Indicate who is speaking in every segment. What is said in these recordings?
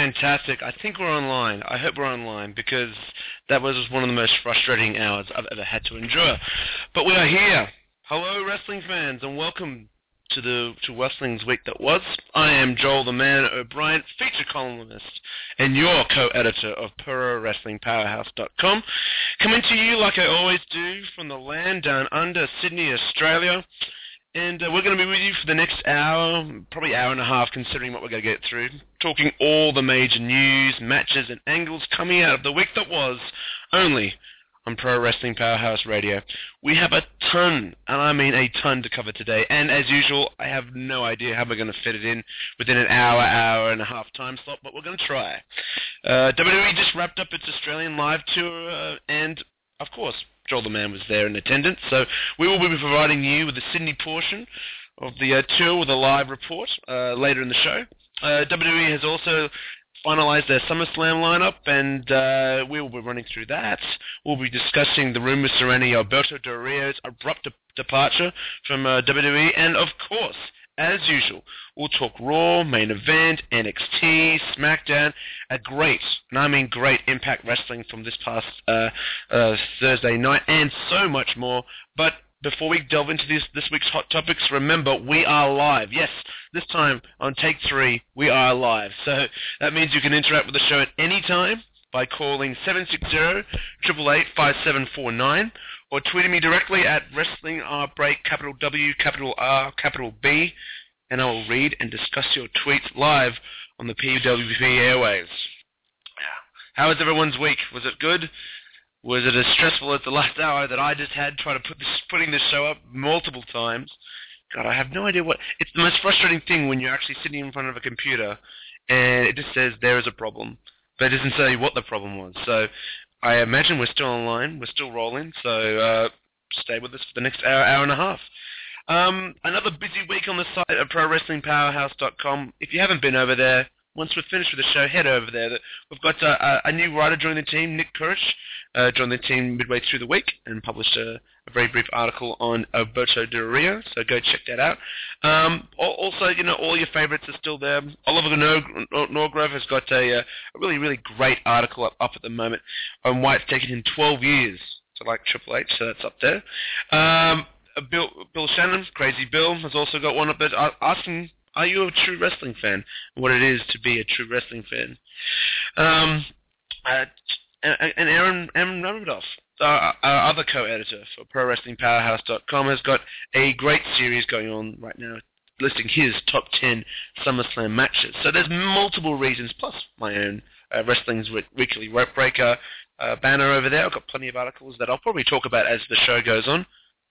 Speaker 1: Fantastic. I think we're online. I hope we're online because that was one of the most frustrating hours I've ever had to endure. But we are here. Hello, wrestling fans, and welcome to the to Wrestling's Week that was. I am Joel the Man O'Brien, feature columnist and your co-editor of ProWrestlingPowerhouse.com, coming to you like I always do from the land down under Sydney, Australia. And uh, we're going to be with you for the next hour, probably hour and a half, considering what we're going to get through, talking all the major news, matches, and angles coming out of the week that was, only on Pro Wrestling Powerhouse Radio. We have a ton, and I mean a ton to cover today, and as usual, I have no idea how we're going to fit it in within an hour, hour and a half time slot, but we're going to try. Uh, WWE just wrapped up its Australian live tour, uh, and of course, Joel the Man was there in attendance. So we will be providing you with the Sydney portion of the uh, tour with a live report uh, later in the show. Uh, WWE has also finalized their SummerSlam lineup, and uh, we will be running through that. We'll be discussing the rumors surrounding Alberto Del Rio's abrupt de- departure from uh, WWE, and of course, as usual, we'll talk Raw, main event, NXT, SmackDown, a great, and I mean great Impact Wrestling from this past uh, uh, Thursday night, and so much more. But before we delve into this, this week's hot topics, remember we are live. Yes, this time on take three, we are live. So that means you can interact with the show at any time by calling 760-888-5749 or tweeting me directly at Wrestling Break, capital W, capital R, capital B, and I will read and discuss your tweets live on the PWP airwaves. How was everyone's week? Was it good? Was it as stressful as the last hour that I just had trying to put this, putting this show up multiple times? God, I have no idea what. It's the most frustrating thing when you're actually sitting in front of a computer and it just says there is a problem, but it doesn't say what the problem was. So I imagine we're still online, we're still rolling. So uh, stay with us for the next hour, hour and a half. Um, another busy week on the site at ProWrestlingPowerhouse.com. If you haven't been over there, once we're finished with the show, head over there. We've got uh, a new writer joining the team, Nick Kuric, uh, joined the team midway through the week and published a, a very brief article on Alberto Del Rio, so go check that out. Um, also, you know, all your favorites are still there. Oliver Norgrove has got a, uh, a really, really great article up, up at the moment on why it's taken him 12 years to like Triple H, so that's up there. Um, Bill, Bill Shannon, Crazy Bill, has also got one up there asking are you a true wrestling fan? What it is to be a true wrestling fan. Um, uh, and Aaron, Aaron Ramadoff, our, our other co-editor for ProWrestlingPowerhouse.com, has got a great series going on right now listing his top 10 SummerSlam matches. So there's multiple reasons, plus my own uh, Wrestling's Weekly Rope Breaker uh, banner over there. I've got plenty of articles that I'll probably talk about as the show goes on.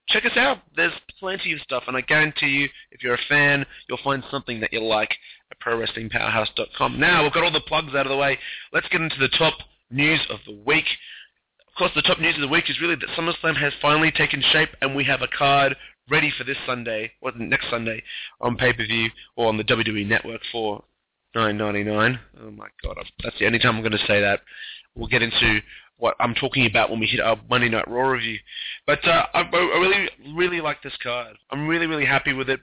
Speaker 1: Check us out. There's plenty of stuff, and I guarantee you, if you're a fan, you'll find something that you like at ProWrestlingPowerhouse.com. Now, we've got all the plugs out of the way. Let's get into the top news of the week. Of course, the top news of the week is really that SummerSlam has finally taken shape, and we have a card ready for this Sunday, or next Sunday, on pay-per-view or on the WWE Network for nine ninety nine. Oh my god, that's the only time I'm going to say that. We'll get into what I'm talking about when we hit our Monday Night Raw review. But uh, I, I really, really like this card. I'm really, really happy with it.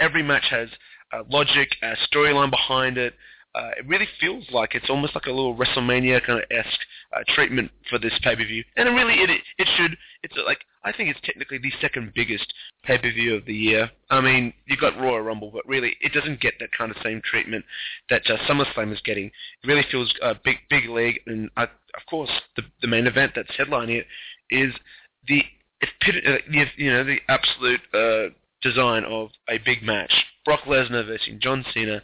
Speaker 1: Every match has uh, logic, a storyline behind it. Uh, it really feels like it's almost like a little WrestleMania kind of esque uh, treatment for this pay per view, and it really it it should. It's like I think it's technically the second biggest pay per view of the year. I mean, you've got Royal Rumble, but really it doesn't get that kind of same treatment that uh, SummerSlam is getting. It really feels uh, big big league, and uh, of course the the main event that's headlining it is the uh, you know the absolute uh, design of a big match: Brock Lesnar versus John Cena.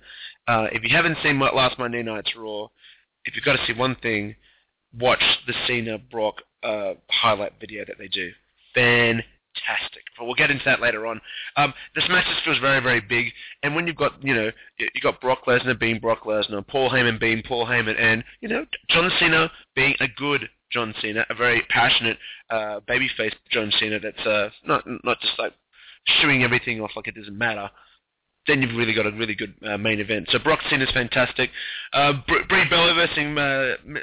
Speaker 1: Uh, if you haven't seen last Monday night's Raw, if you've got to see one thing, watch the Cena Brock uh, highlight video that they do. Fantastic. But we'll get into that later on. Um, this match just feels very, very big. And when you've got, you know, you've got Brock Lesnar being Brock Lesnar, Paul Heyman being Paul Heyman, and, you know, John Cena being a good John Cena, a very passionate uh, babyface John Cena that's uh, not not just like shooing everything off like it doesn't matter then you've really got a really good uh, main event. So Brock Cena's fantastic. Uh, Brie Bella versus uh,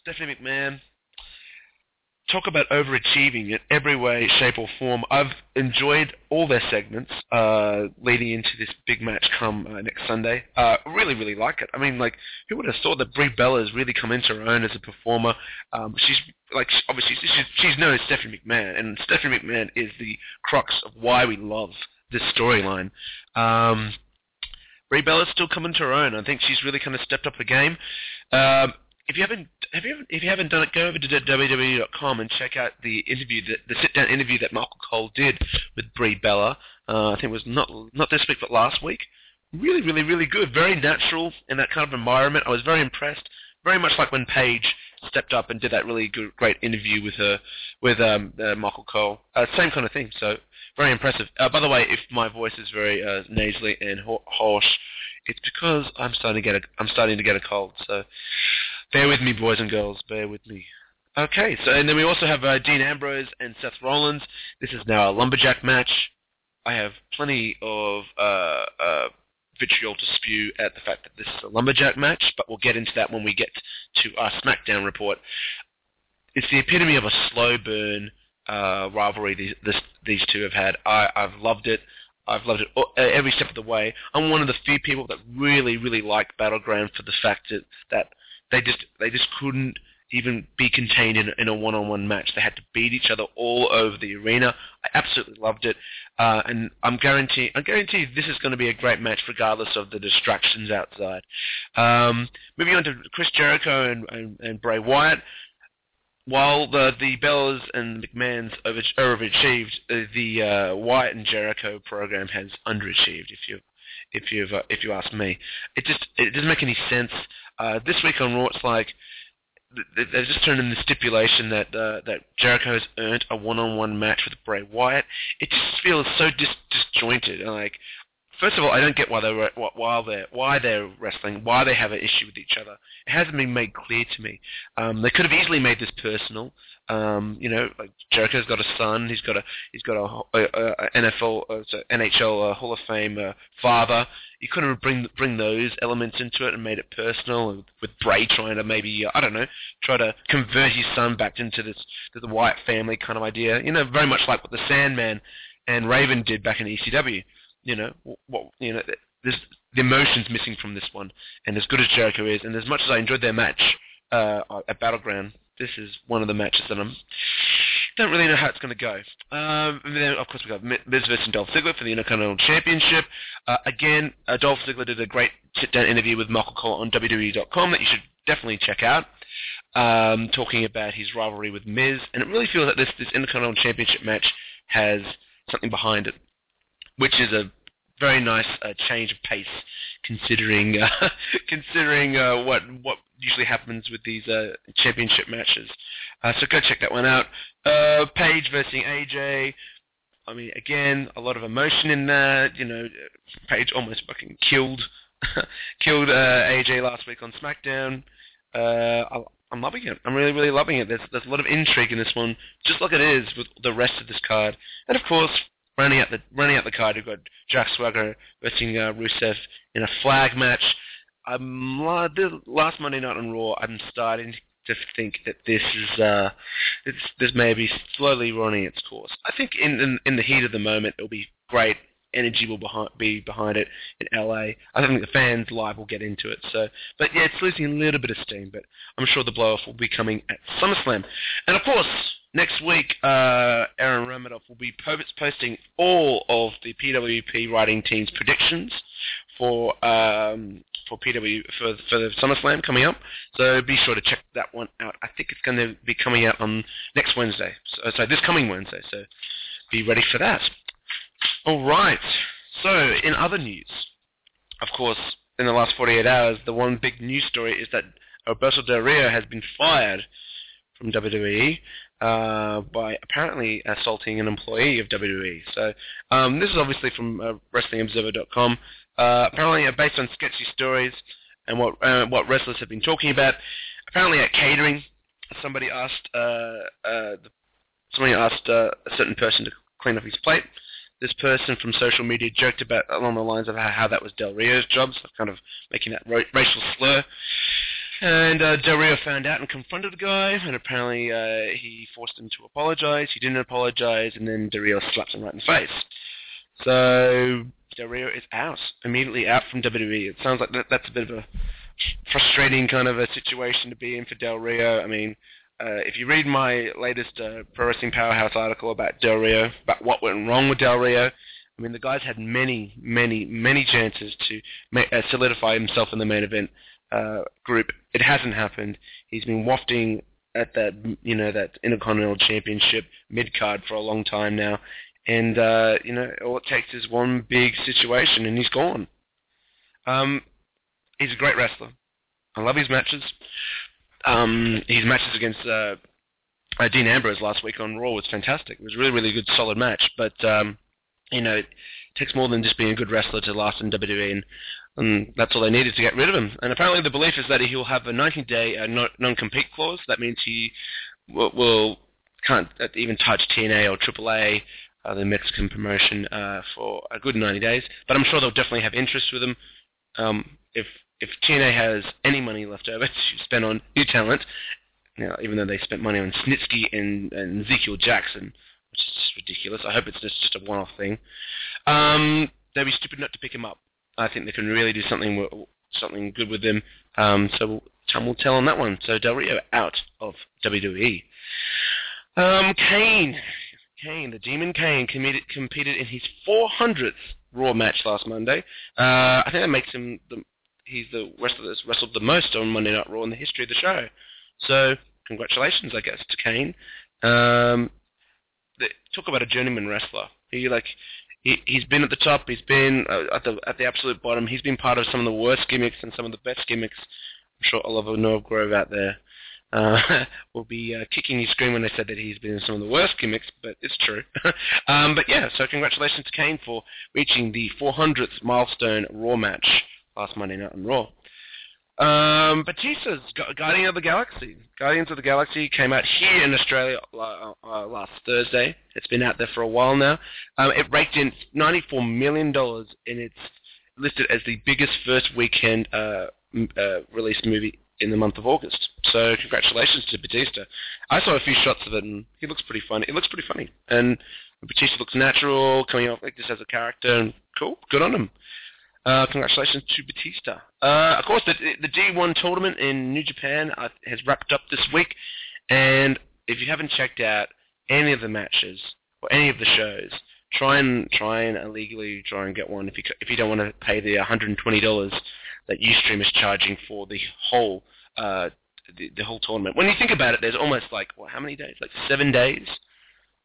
Speaker 1: Stephanie McMahon. Talk about overachieving in every way, shape, or form. I've enjoyed all their segments uh, leading into this big match come uh, next Sunday. Uh, really, really like it. I mean, like, who would have thought that Brie Bella has really come into her own as a performer? Um, she's like, obviously, she's, she's known as Stephanie McMahon, and Stephanie McMahon is the crux of why we love this storyline. Um, Brie Bella's still coming to her own. I think she's really kind of stepped up her game. Um, if you haven't have you if you haven't done it, go over to WWE.com and check out the interview, the, the sit down interview that Michael Cole did with Brie Bella. Uh, I think it was not not this week, but last week. Really, really, really good. Very natural in that kind of environment. I was very impressed. Very much like when Paige stepped up and did that really good, great interview with her, with um, uh, Michael Cole. Uh, same kind of thing. So very impressive. Uh, by the way, if my voice is very uh, nasally and hoarse, it's because I'm starting to get a I'm starting to get a cold. So bear with me, boys and girls. Bear with me. Okay, so and then we also have uh, Dean Ambrose and Seth Rollins. This is now a lumberjack match. I have plenty of uh, uh, vitriol to spew at the fact that this is a lumberjack match, but we'll get into that when we get to our SmackDown report. It's the epitome of a slow burn uh, rivalry these this, these two have had. I, I've loved it. I've loved it every step of the way. I'm one of the few people that really, really like Battleground for the fact that, that they just they just couldn't even be contained in, in a one-on-one match. They had to beat each other all over the arena. I absolutely loved it, uh, and I'm guarantee I guarantee this is going to be a great match regardless of the distractions outside. Um, moving on to Chris Jericho and, and, and Bray Wyatt while the the Bellas and McMahon's over, overachieved, uh, the uh, Wyatt and Jericho program has underachieved. If you if you uh, if you ask me, it just it doesn't make any sense. Uh, this week on Raw, it's like they've just turned in the stipulation that uh, that Jericho has earned a one-on-one match with Bray Wyatt. It just feels so dis- disjointed. Like first of all, I don't get why they're why they're why they're wrestling, why they have an issue with each other. It hasn't been made clear to me. Um, they could have easily made this personal. Um, you know, like Jericho's got a son. He's got a he's got a, a, a NFL, uh, NHL uh, Hall of Fame uh, father. You couldn't have bring bring those elements into it and made it personal. With Bray trying to maybe uh, I don't know, try to convert his son back into this to the Wyatt family kind of idea. You know, very much like what the Sandman and Raven did back in ECW you know, what you know, there's the emotions missing from this one. And as good as Jericho is, and as much as I enjoyed their match uh, at Battleground, this is one of the matches that I'm don't really know how it's going to go. Um, and then, of course, we've got Miz versus Dolph Ziggler for the Intercontinental Championship. Uh, again, uh, Dolph Ziggler did a great sit-down interview with Michael Cole on WWE.com that you should definitely check out, um, talking about his rivalry with Miz. And it really feels like this, this Intercontinental Championship match has something behind it which is a very nice uh, change of pace, considering uh, considering uh, what what usually happens with these uh, championship matches. Uh, so go check that one out. Uh, Paige versus AJ. I mean, again, a lot of emotion in that. You know, Paige almost fucking killed killed uh, AJ last week on SmackDown. Uh, I'm loving it. I'm really, really loving it. There's, there's a lot of intrigue in this one, just like it is with the rest of this card. And of course, running out the running out the card, we've got Jack Swagger versus uh, Rusev in a flag match. I'm last Monday night on Raw. I'm starting to think that this is uh, this, this may be slowly running its course. I think in, in in the heat of the moment, it'll be great energy will behind, be behind it in LA. I don't think the fans live will get into it. So, but yeah, it's losing a little bit of steam. But I'm sure the blow off will be coming at SummerSlam, and of course next week uh, Aaron Romanoff will be posting all of the PWP writing team's predictions for um, for PW for for the SummerSlam coming up. So be sure to check that one out. I think it's going to be coming out on next Wednesday. So, so this coming Wednesday. So be ready for that. All right. So, in other news, of course, in the last 48 hours, the one big news story is that Alberto Del Rio has been fired from WWE uh, by apparently assaulting an employee of WWE. So, um, this is obviously from uh, WrestlingObserver.com. Uh, apparently, uh, based on sketchy stories and what uh, what wrestlers have been talking about. Apparently, at catering, somebody asked somebody asked a certain person to clean up his plate this person from social media joked about along the lines of how, how that was Del Rio's job, so kind of making that ra- racial slur. And uh, Del Rio found out and confronted the guy, and apparently uh, he forced him to apologize. He didn't apologize, and then Del Rio slapped him right in the face. So Del Rio is out, immediately out from WWE. It sounds like that, that's a bit of a frustrating kind of a situation to be in for Del Rio. I mean, uh, if you read my latest uh, Pro Wrestling Powerhouse article about Del Rio, about what went wrong with Del Rio, I mean, the guy's had many, many, many chances to ma- uh, solidify himself in the main event uh, group. It hasn't happened. He's been wafting at that, you know, that Intercontinental Championship mid card for a long time now, and uh, you know, all it takes is one big situation, and he's gone. Um, he's a great wrestler. I love his matches um, his matches against uh, uh, Dean Ambrose last week on Raw was fantastic. It was a really, really good, solid match. But um, you know, takes more than just being a good wrestler to last in WWE, and, and that's all they needed to get rid of him. And apparently, the belief is that he'll have a 90-day uh, non-compete clause. That means he will, will can't even touch TNA or AAA, uh, the Mexican promotion, uh, for a good 90 days. But I'm sure they'll definitely have interest with him. Um, if if TNA has any money left over to spend on new talent, you know, even though they spent money on Snitsky and, and Ezekiel Jackson, which is just ridiculous. I hope it's just, just a one-off thing. Um, they'd be stupid not to pick him up. I think they can really do something something good with him. Um, so time will tell on that one. So Del Rio out of WWE. Um, Kane, Kane, the Demon Kane, committed, competed in his 400th Raw match last Monday. Uh, I think that makes him the he's the wrestler that's wrestled the most on Monday Night Raw in the history of the show. So congratulations, I guess, to Kane. Um, talk about a journeyman wrestler. He like he he's been at the top. He's been uh, at the at the absolute bottom. He's been part of some of the worst gimmicks and some of the best gimmicks. I'm sure Oliver Norgrove out there uh, will be uh, kicking his screen when they said that he's been in some of the worst gimmicks, but it's true. um, but yeah, so congratulations to Kane for reaching the 400th milestone Raw match last Monday night on Raw. Um, Batista's Guardian of the Galaxy. Guardians of the Galaxy came out here in Australia uh, uh, last Thursday. It's been out there for a while now. Um, it raked in $94 million, and it's listed as the biggest first weekend uh, uh, released movie in the month of August. So congratulations to Batista. I saw a few shots of it, and he looks pretty funny. It looks pretty funny, and Batista looks natural, coming off like this as a character. And cool, good on him. Uh, congratulations to Batista. Uh, of course, the, the G1 tournament in New Japan uh, has wrapped up this week, and if you haven't checked out any of the matches or any of the shows, try and try and illegally try and get one if you if you don't want to pay the $120 that UStream is charging for the whole uh, the, the whole tournament. When you think about it, there's almost like what, how many days? Like seven days.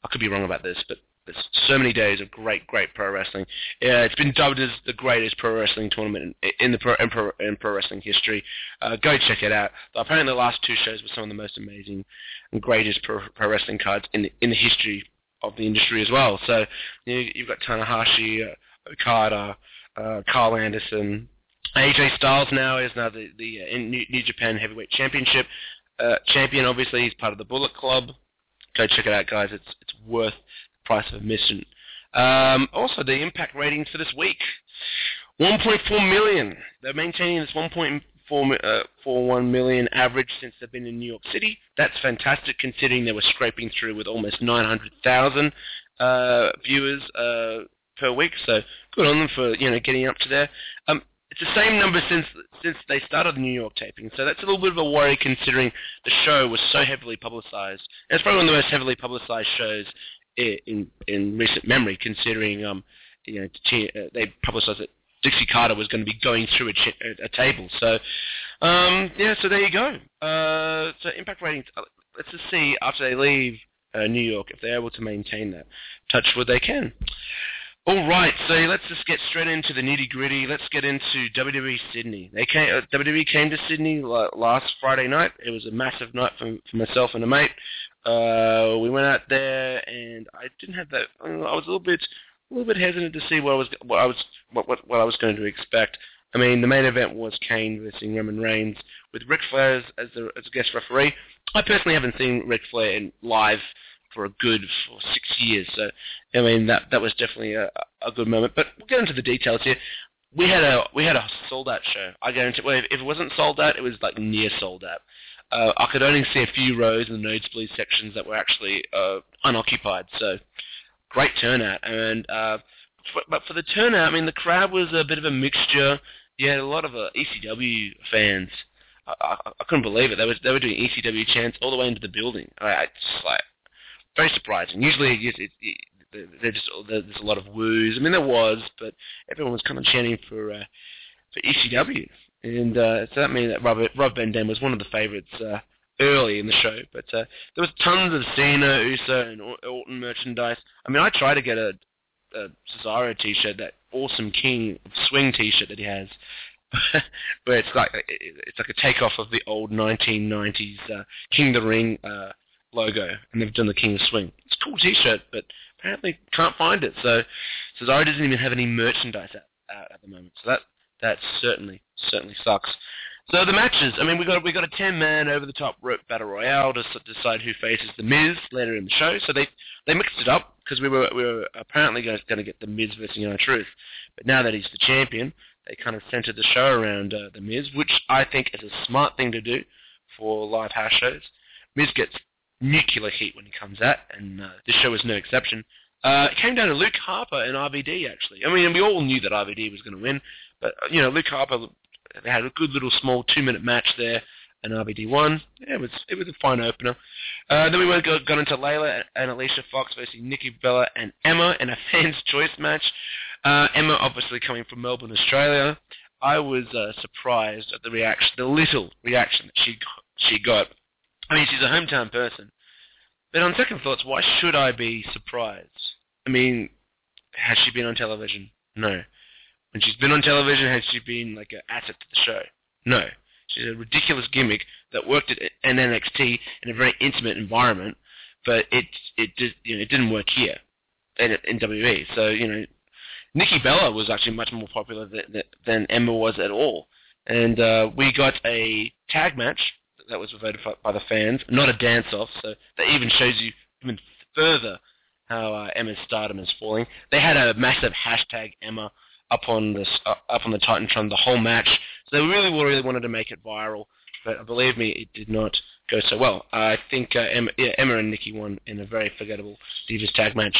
Speaker 1: I could be wrong about this, but there's so many days of great, great pro wrestling. Uh, it's been dubbed as the greatest pro wrestling tournament in, in the pro, in, pro, in pro wrestling history. Uh, go check it out. Apparently, the last two shows were some of the most amazing and greatest pro, pro wrestling cards in the, in the history of the industry as well. So you know, you've got Tanahashi, uh, Okada, uh, Karl Anderson, AJ Styles now is now the the uh, New, New Japan Heavyweight Championship uh, champion. Obviously, he's part of the Bullet Club. Go check it out, guys. It's it's worth price of admission. Um, also, the impact ratings for this week: 1.4 million. They're maintaining this 1.41 uh, million average since they've been in New York City. That's fantastic, considering they were scraping through with almost 900,000 uh, viewers uh, per week. So good on them for you know getting up to there. Um, it's the same number since since they started the New York taping, so that's a little bit of a worry considering the show was so heavily publicized. And it's probably one of the most heavily publicized shows in in recent memory, considering um you know uh, they publicized that Dixie Carter was going to be going through a, a table. So um yeah, so there you go. Uh, so impact ratings. Uh, let's just see after they leave uh, New York if they're able to maintain that. Touch wood, they can. All right, so let's just get straight into the nitty gritty. Let's get into WWE Sydney. They came, uh, WWE came to Sydney last Friday night. It was a massive night for, for myself and a mate. Uh, we went out there, and I didn't have that. I was a little bit, a little bit hesitant to see what I was, what I was, what, what, what I was going to expect. I mean, the main event was Kane versus Roman Reigns with Ric Flair as, as, the, as a guest referee. I personally haven't seen Ric Flair in live for a good for six years. So I mean that that was definitely a, a good moment. But we'll get into the details here. We had a we had a sold out show. I guarantee. Well, if it wasn't sold out, it was like near sold out. Uh, I could only see a few rows in the nosebleed sections that were actually uh, unoccupied. So great turnout. And uh, for, but for the turnout, I mean the crowd was a bit of a mixture. You had a lot of uh, ECW fans. I, I, I couldn't believe it. They were they were doing ECW chants all the way into the building. I, I just like very surprising. Usually, it, it, it, they're just there's a lot of woos. I mean, there was, but everyone was kind of chanting for uh, for ECW, and uh, so that means that Rob, Rob Van Dam was one of the favourites uh, early in the show. But uh, there was tons of Cena, Uso, and Orton merchandise. I mean, I tried to get a, a Cesaro T-shirt, that awesome King Swing T-shirt that he has. but it's like it's like a takeoff of the old 1990s uh, King of the Ring uh, logo, and they've done the King of Swing. It's a cool T-shirt, but apparently can't find it. So Cesaro doesn't even have any merchandise out, at the moment. So that that certainly certainly sucks. So the matches. I mean, we got we got a ten man over the top rope battle royale to decide who faces the Miz later in the show. So they they mixed it up because we were we were apparently going to get the Miz versus R-Truth, but now that he's the champion, they kind of centered the show around uh, the Miz, which I think is a smart thing to do for live house shows. Miz gets nuclear heat when he comes out, and uh, this show was no exception. Uh, it came down to Luke Harper and RVD, actually. I mean, we all knew that RVD was going to win, but, uh, you know, Luke Harper, had a good little small two-minute match there, and RVD won. Yeah, it was it was a fine opener. Uh, then we went got, got into Layla and Alicia Fox versus Nikki Bella and Emma in a fans' choice match. Uh, Emma obviously coming from Melbourne, Australia. I was uh, surprised at the reaction, the little reaction that she she got I mean, she's a hometown person. But on second thoughts, why should I be surprised? I mean, has she been on television? No. When she's been on television, has she been like an asset to the show? No. She's a ridiculous gimmick that worked at NXT in a very intimate environment, but it it did you know it didn't work here in, in WWE. So you know, Nikki Bella was actually much more popular than, than Emma was at all, and uh, we got a tag match that was voted for by the fans, not a dance-off. So that even shows you even further how uh, Emma's stardom is falling. They had a massive hashtag Emma up on the uh, up on the Titantron the whole match. So they really really wanted to make it viral, but believe me, it did not go so well. I think uh, Emma, yeah, Emma and Nikki won in a very forgettable Divas tag match.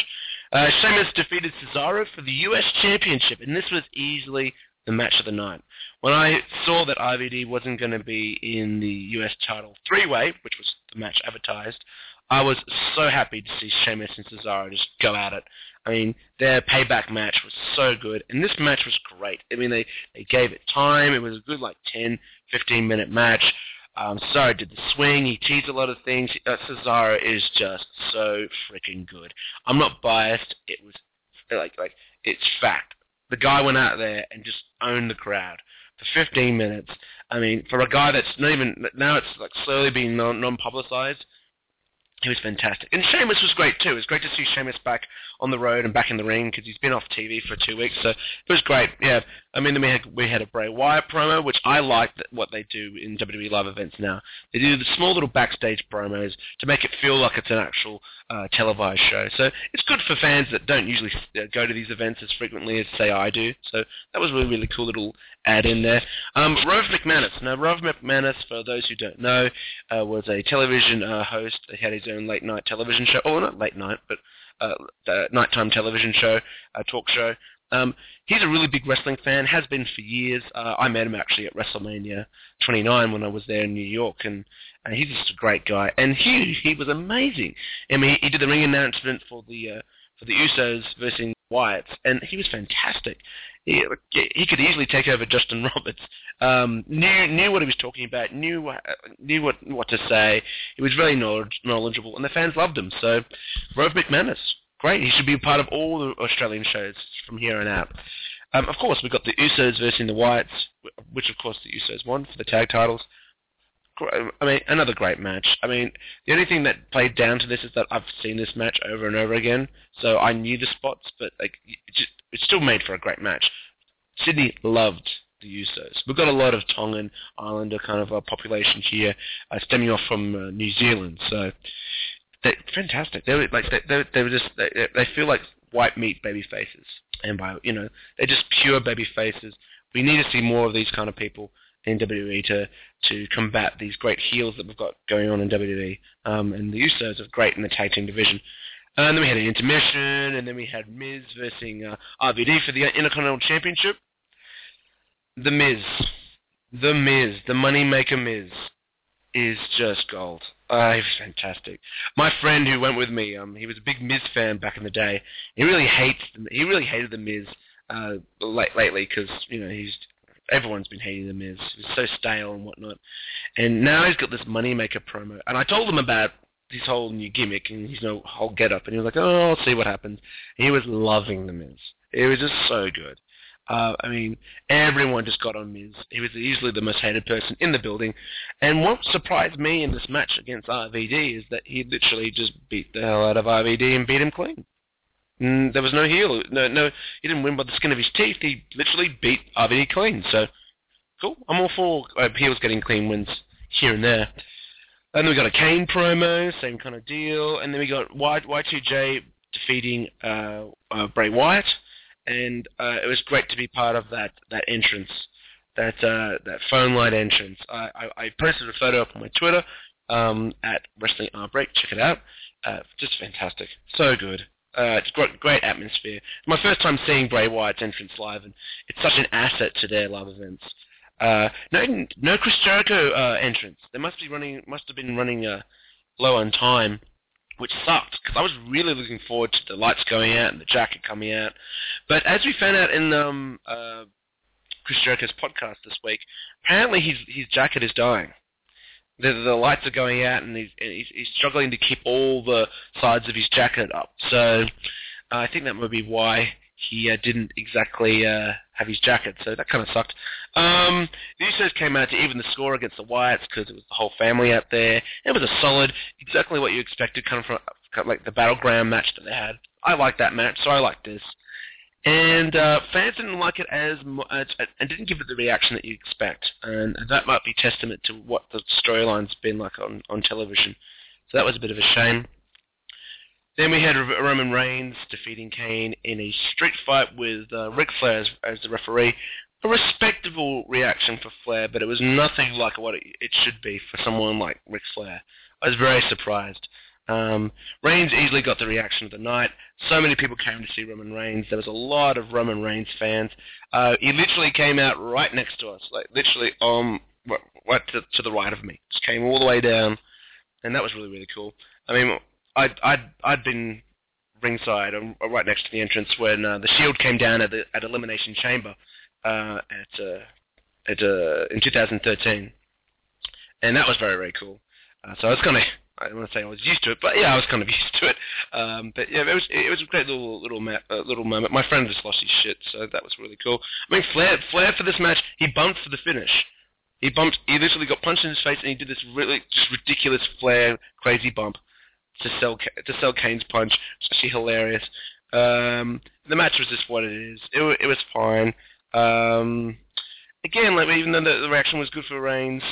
Speaker 1: Uh, Sheamus defeated Cesaro for the U.S. Championship, and this was easily the match of the night. When I saw that RVD wasn't going to be in the US title three-way, which was the match advertised, I was so happy to see Sheamus and Cesaro just go at it. I mean, their payback match was so good, and this match was great. I mean, they, they gave it time. It was a good, like, 10, 15-minute match. Um, Cesaro did the swing. He teased a lot of things. Uh, Cesaro is just so freaking good. I'm not biased. It was like like it's fact. The guy went out there and just owned the crowd for 15 minutes. I mean, for a guy that's not even now, it's like slowly being non non-publicized he was fantastic. And Sheamus was great too. It was great to see Sheamus back on the road and back in the ring because he's been off TV for two weeks. So it was great. Yeah, I mean, we had we had a Bray Wyatt promo, which I like what they do in WWE live events now. They do the small little backstage promos to make it feel like it's an actual uh, televised show. So it's good for fans that don't usually uh, go to these events as frequently as say I do. So that was a really, really cool little add in there. Um, Rove McManus. Now, Rove McManus, for those who don't know, uh, was a television uh, host. He had his own late night television show. Oh, not late night, but uh, nighttime television show, a talk show. Um, he's a really big wrestling fan, has been for years. Uh, I met him actually at WrestleMania 29 when I was there in New York, and, and he's just a great guy. And he he was amazing. I mean, he, he did the ring announcement for the uh, for the Usos versus Wyatt's, and he was fantastic. He, could easily take over Justin Roberts. Um, knew knew what he was talking about, knew knew what what to say. He was very knowledge, knowledgeable, and the fans loved him. So, Rove McManus, great. He should be a part of all the Australian shows from here on out. Um, of course, we've got the Usos versus the Wyatts, which of course the Usos won for the tag titles. I mean, another great match. I mean, the only thing that played down to this is that I've seen this match over and over again, so I knew the spots, but like, it just, it's still made for a great match. Sydney loved the Usos. We've got a lot of Tongan Islander kind of a population here, uh, stemming off from uh, New Zealand, so they're fantastic. They were like they, they, they were just they, they feel like white meat baby faces, and by you know they're just pure baby faces. We need to see more of these kind of people in WWE to to combat these great heels that we've got going on in WWE. Um, and the Usos are great in the tag team division. And then we had an intermission, and then we had Miz versus uh, RVD for the Intercontinental Championship. The Miz, the Miz, the Moneymaker Miz, is just gold. Uh, he was fantastic. My friend who went with me, um, he was a big Miz fan back in the day. He really hates, he really hated the Miz uh, late, lately because you know he's everyone's been hating the Miz. He's so stale and whatnot. And now he's got this Moneymaker promo. And I told him about this whole new gimmick and his no whole get-up. And he was like, oh, I'll see what happens. And he was loving the Miz. It was just so good. Uh, I mean, everyone just got on Miz. He was easily the most hated person in the building. And what surprised me in this match against RVD is that he literally just beat the hell out of RVD and beat him clean. Mm, there was no heel. No, no, he didn't win by the skin of his teeth. He literally beat RVD clean. So, cool. I'm all for uh, heels getting clean wins here and there. And then we got a Kane promo, same kind of deal. And then we got y- Y2J defeating uh, uh, Bray Wyatt, and uh, it was great to be part of that that entrance, that uh, that phone line entrance. I, I, I posted a photo up on my Twitter um, at Wrestling Break. Check it out. Uh, just fantastic, so good. Uh, it's great, great atmosphere. My first time seeing Bray Wyatt's entrance live, and it's such an asset to their live events. Uh, no, no Chris Jericho uh, entrance. They must be running, must have been running uh, low on time, which sucked because I was really looking forward to the lights going out and the jacket coming out. But as we found out in um, uh, Chris Jericho's podcast this week, apparently his his jacket is dying the, the lights are going out and he's, he's, he's struggling to keep all the sides of his jacket up. So uh, I think that might be why he uh, didn't exactly uh, have his jacket. So that kind of sucked. Um, the Usos came out to even the score against the Wyatts because it was the whole family out there. It was a solid, exactly what you expected, kind of from like the battleground match that they had. I like that match, so I like this and uh, fans didn't like it as much and didn't give it the reaction that you expect, and that might be testament to what the storyline's been like on, on television. So that was a bit of a shame. Then we had Roman Reigns defeating Kane in a street fight with uh, Ric Flair as, as the referee. A respectable reaction for Flair, but it was nothing like what it, it should be for someone like Ric Flair. I was very surprised. Um, Reigns easily got the reaction of the night. So many people came to see Roman Reigns. There was a lot of Roman Reigns fans. Uh, he literally came out right next to us, like literally um, right to, to the right of me. Just came all the way down, and that was really really cool. I mean, I'd I'd I'd been ringside, um, right next to the entrance when uh, the Shield came down at the at Elimination Chamber uh, at uh, at uh, in 2013 and that was very very cool. Uh, so I was kind of I don't want to say I was used to it, but yeah, I was kind of used to it. Um, but yeah, it was it was a great little little ma- uh, little moment. My friend just lost his shit, so that was really cool. I mean, Flair Flair for this match, he bumped for the finish. He bumped. He literally got punched in his face, and he did this really just ridiculous Flair crazy bump to sell to sell Kane's punch. It's actually hilarious. Um, the match was just what it is. It, it was fine. Um, again, like even though the, the reaction was good for Reigns,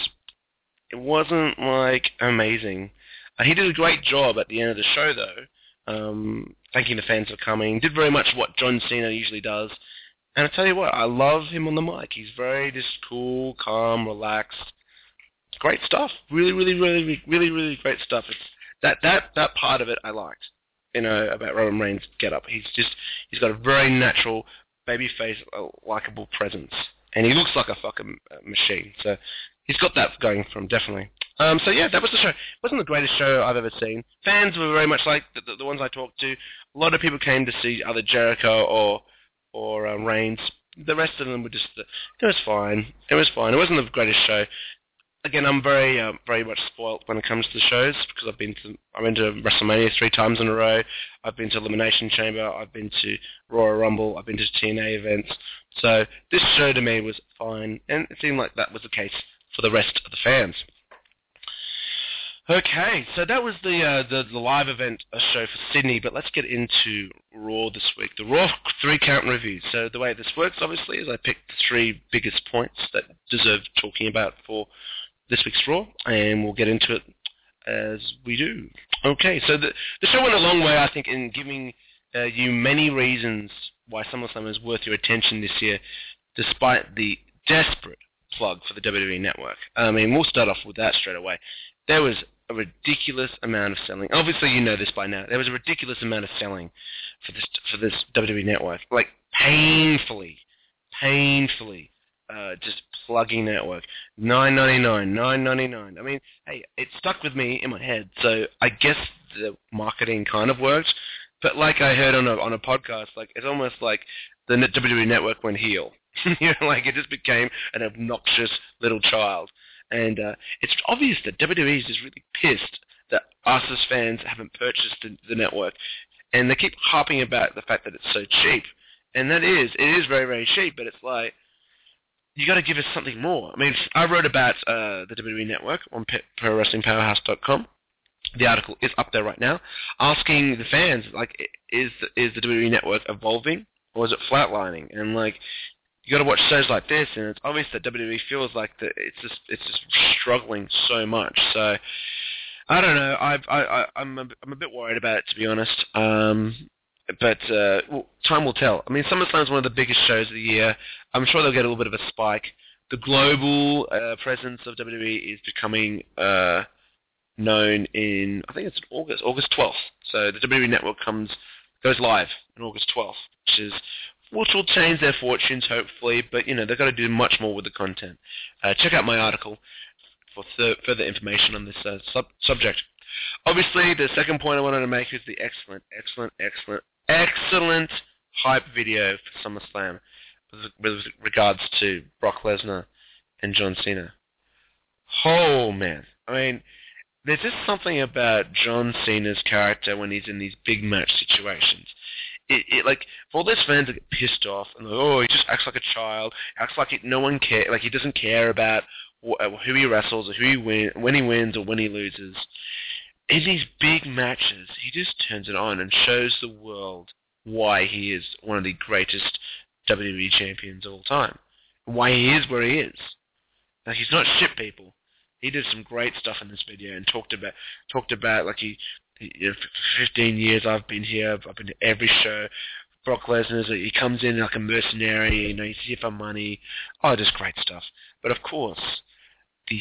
Speaker 1: it wasn't like amazing. Uh, he did a great job at the end of the show, though, um, thanking the fans for coming. Did very much what John Cena usually does. And I tell you what, I love him on the mic. He's very just cool, calm, relaxed. Great stuff. Really, really, really, really, really great stuff. It's that that that part of it I liked. You know about Roman Reigns' get up. He's just he's got a very natural babyface, uh, likable presence, and he looks like a fucking uh, machine. So he's got that going for him, definitely. Um, so yeah, that was the show. It wasn't the greatest show I've ever seen. Fans were very much like the, the, the ones I talked to. A lot of people came to see either Jericho or or um, Reigns. The rest of them were just. It was fine. It was fine. It wasn't the greatest show. Again, I'm very uh, very much spoilt when it comes to shows because I've been to I've been to WrestleMania three times in a row. I've been to Elimination Chamber. I've been to Royal Rumble. I've been to TNA events. So this show to me was fine, and it seemed like that was the case for the rest of the fans. Okay, so that was the uh, the, the live event uh, show for Sydney, but let's get into Raw this week. The Raw three count review. So the way this works, obviously, is I pick the three biggest points that deserve talking about for this week's Raw, and we'll get into it as we do. Okay, so the the show went a long way, I think, in giving uh, you many reasons why SummerSlam is worth your attention this year, despite the desperate plug for the WWE Network. I mean, we'll start off with that straight away. There was a ridiculous amount of selling. Obviously, you know this by now. There was a ridiculous amount of selling for this for this WWE Network, like painfully, painfully, uh, just plugging network. Nine ninety nine, nine ninety nine. I mean, hey, it stuck with me in my head, so I guess the marketing kind of worked. But like I heard on a on a podcast, like it's almost like the WWE Network went heel. you know, like it just became an obnoxious little child. And uh, it's obvious that WWE is just really pissed that us as fans haven't purchased the, the network. And they keep harping about the fact that it's so cheap. And that is, it is very, very cheap, but it's like, you got to give us something more. I mean, I wrote about uh, the WWE Network on Pe- ProWrestlingPowerhouse.com. The article is up there right now, asking the fans like, is is the WWE Network evolving or is it flatlining? And like, you got to watch shows like this, and it's obvious that WWE feels like that it's just it's just struggling so much. So I don't know. I've, I I I'm a, I'm a bit worried about it to be honest. Um, but uh, well, time will tell. I mean, SummerSlam is one of the biggest shows of the year. I'm sure they'll get a little bit of a spike. The global uh, presence of WWE is becoming uh, known in I think it's August, August 12th. So the WWE Network comes goes live on August 12th, which is which will change their fortunes hopefully. But you know they've got to do much more with the content. Uh, check out my article for th- further information on this uh, sub- subject. Obviously, the second point I wanted to make is the excellent, excellent, excellent, excellent hype video for SummerSlam with, with regards to Brock Lesnar and John Cena. Oh man, I mean, there's just something about John Cena's character when he's in these big match situations. It, it like for all those fans that get pissed off and like, oh, he just acts like a child, acts like it, no one care, like he doesn't care about wh- uh, who he wrestles or who he win, when he wins or when he loses. In these big matches, he just turns it on and shows the world why he is one of the greatest WWE champions of all time, why he is where he is. Like he's not shit people. He did some great stuff in this video and talked about talked about like he, he you know, for 15 years I've been here. I've been to every show. Brock Lesnar's he comes in like a mercenary. You know, he's here for money. Oh, just great stuff. But of course, the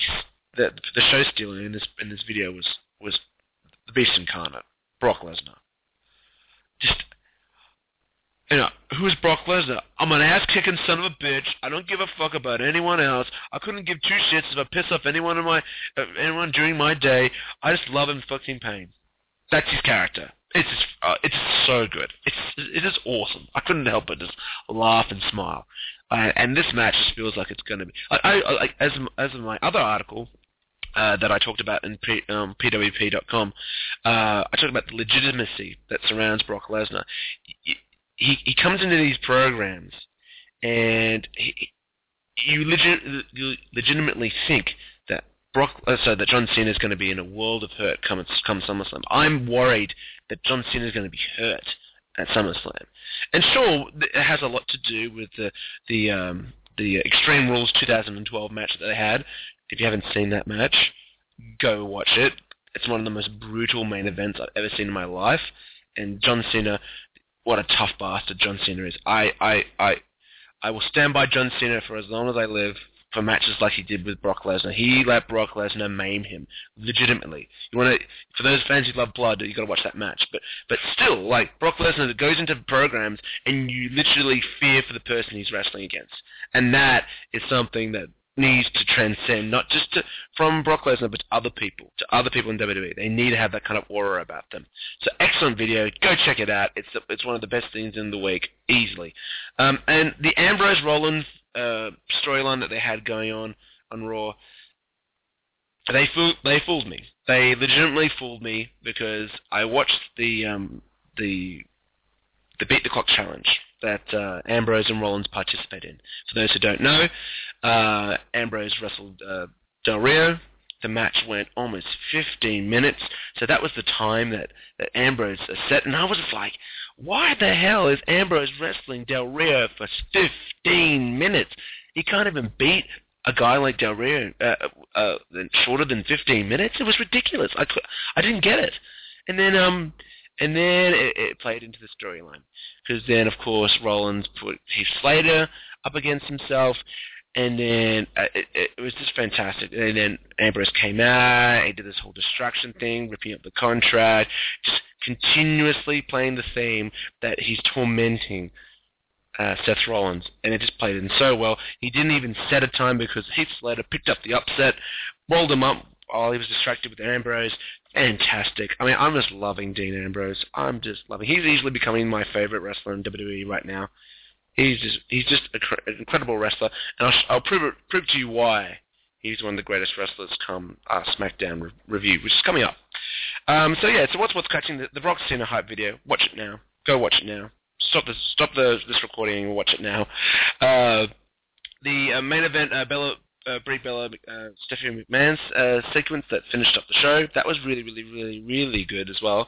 Speaker 1: the the show stealer in this in this video was was the beast incarnate, Brock Lesnar. Just you know, who's Brock Lesnar? I'm an ass-kicking son of a bitch. I don't give a fuck about anyone else. I couldn't give two shits if I piss off anyone in my uh, anyone during my day. I just love him fucking pain. That's his character. It's just, uh, it's so good. It's it is awesome. I couldn't help but just laugh and smile. Uh, and this match just feels like it's going to be. I, I, I as as in my other article, uh, that I talked about in P, um, pwp.com. Uh, I talked about the legitimacy that surrounds Brock Lesnar. He, he, he comes into these programs, and he, you, legit, you legitimately think Brock, uh, so that John Cena is going to be in a world of hurt come come SummerSlam. I'm worried that John Cena is going to be hurt at SummerSlam, and sure, it has a lot to do with the the um, the Extreme Rules 2012 match that they had. If you haven't seen that match, go watch it. It's one of the most brutal main events I've ever seen in my life. And John Cena, what a tough bastard John Cena is. I, I, I, I will stand by John Cena for as long as I live for matches like he did with Brock Lesnar. He let Brock Lesnar maim him legitimately. You want to, for those fans who love blood, you got to watch that match. But but still, like Brock Lesnar goes into programs and you literally fear for the person he's wrestling against, and that is something that needs to transcend not just to, from Brock Lesnar but to other people, to other people in WWE. They need to have that kind of aura about them. So excellent video. Go check it out. It's it's one of the best things in the week easily. Um, and the Ambrose Rollins uh, storyline that they had going on on Raw, they fooled they fooled me. They legitimately fooled me because I watched the um, the the beat the clock challenge that uh, Ambrose and Rollins participate in. For those who don't know, uh, Ambrose wrestled uh, Del Rio. The match went almost 15 minutes, so that was the time that, that Ambrose set, and I was just like, why the hell is Ambrose wrestling Del Rio for 15 minutes? He can't even beat a guy like Del Rio uh, uh, shorter than 15 minutes. It was ridiculous. I, I didn't get it. And then um, and then it, it played into the storyline. Because then, of course, Rollins put Heath Slater up against himself, and then uh, it, it was just fantastic. And then Ambrose came out, he did this whole destruction thing, ripping up the contract, just continuously playing the theme that he's tormenting uh, Seth Rollins, and it just played in so well. He didn't even set a time because Heath Slater picked up the upset, rolled him up while he was distracted with Ambrose, fantastic. I mean, I'm just loving Dean Ambrose. I'm just loving. He's easily becoming my favorite wrestler in WWE right now. He's just he's just an incredible wrestler, and I'll, I'll prove it, prove to you why he's one of the greatest wrestlers come uh, SmackDown re- review, which is coming up. Um, so yeah, so what's what's catching the, the Brock Cena hype video? Watch it now. Go watch it now. Stop this stop the, this recording and watch it now. Uh, the uh, main event, uh, Bella uh, Brie Bella, uh, Stephanie McMahon's uh, sequence that finished up the show. That was really, really, really, really good as well.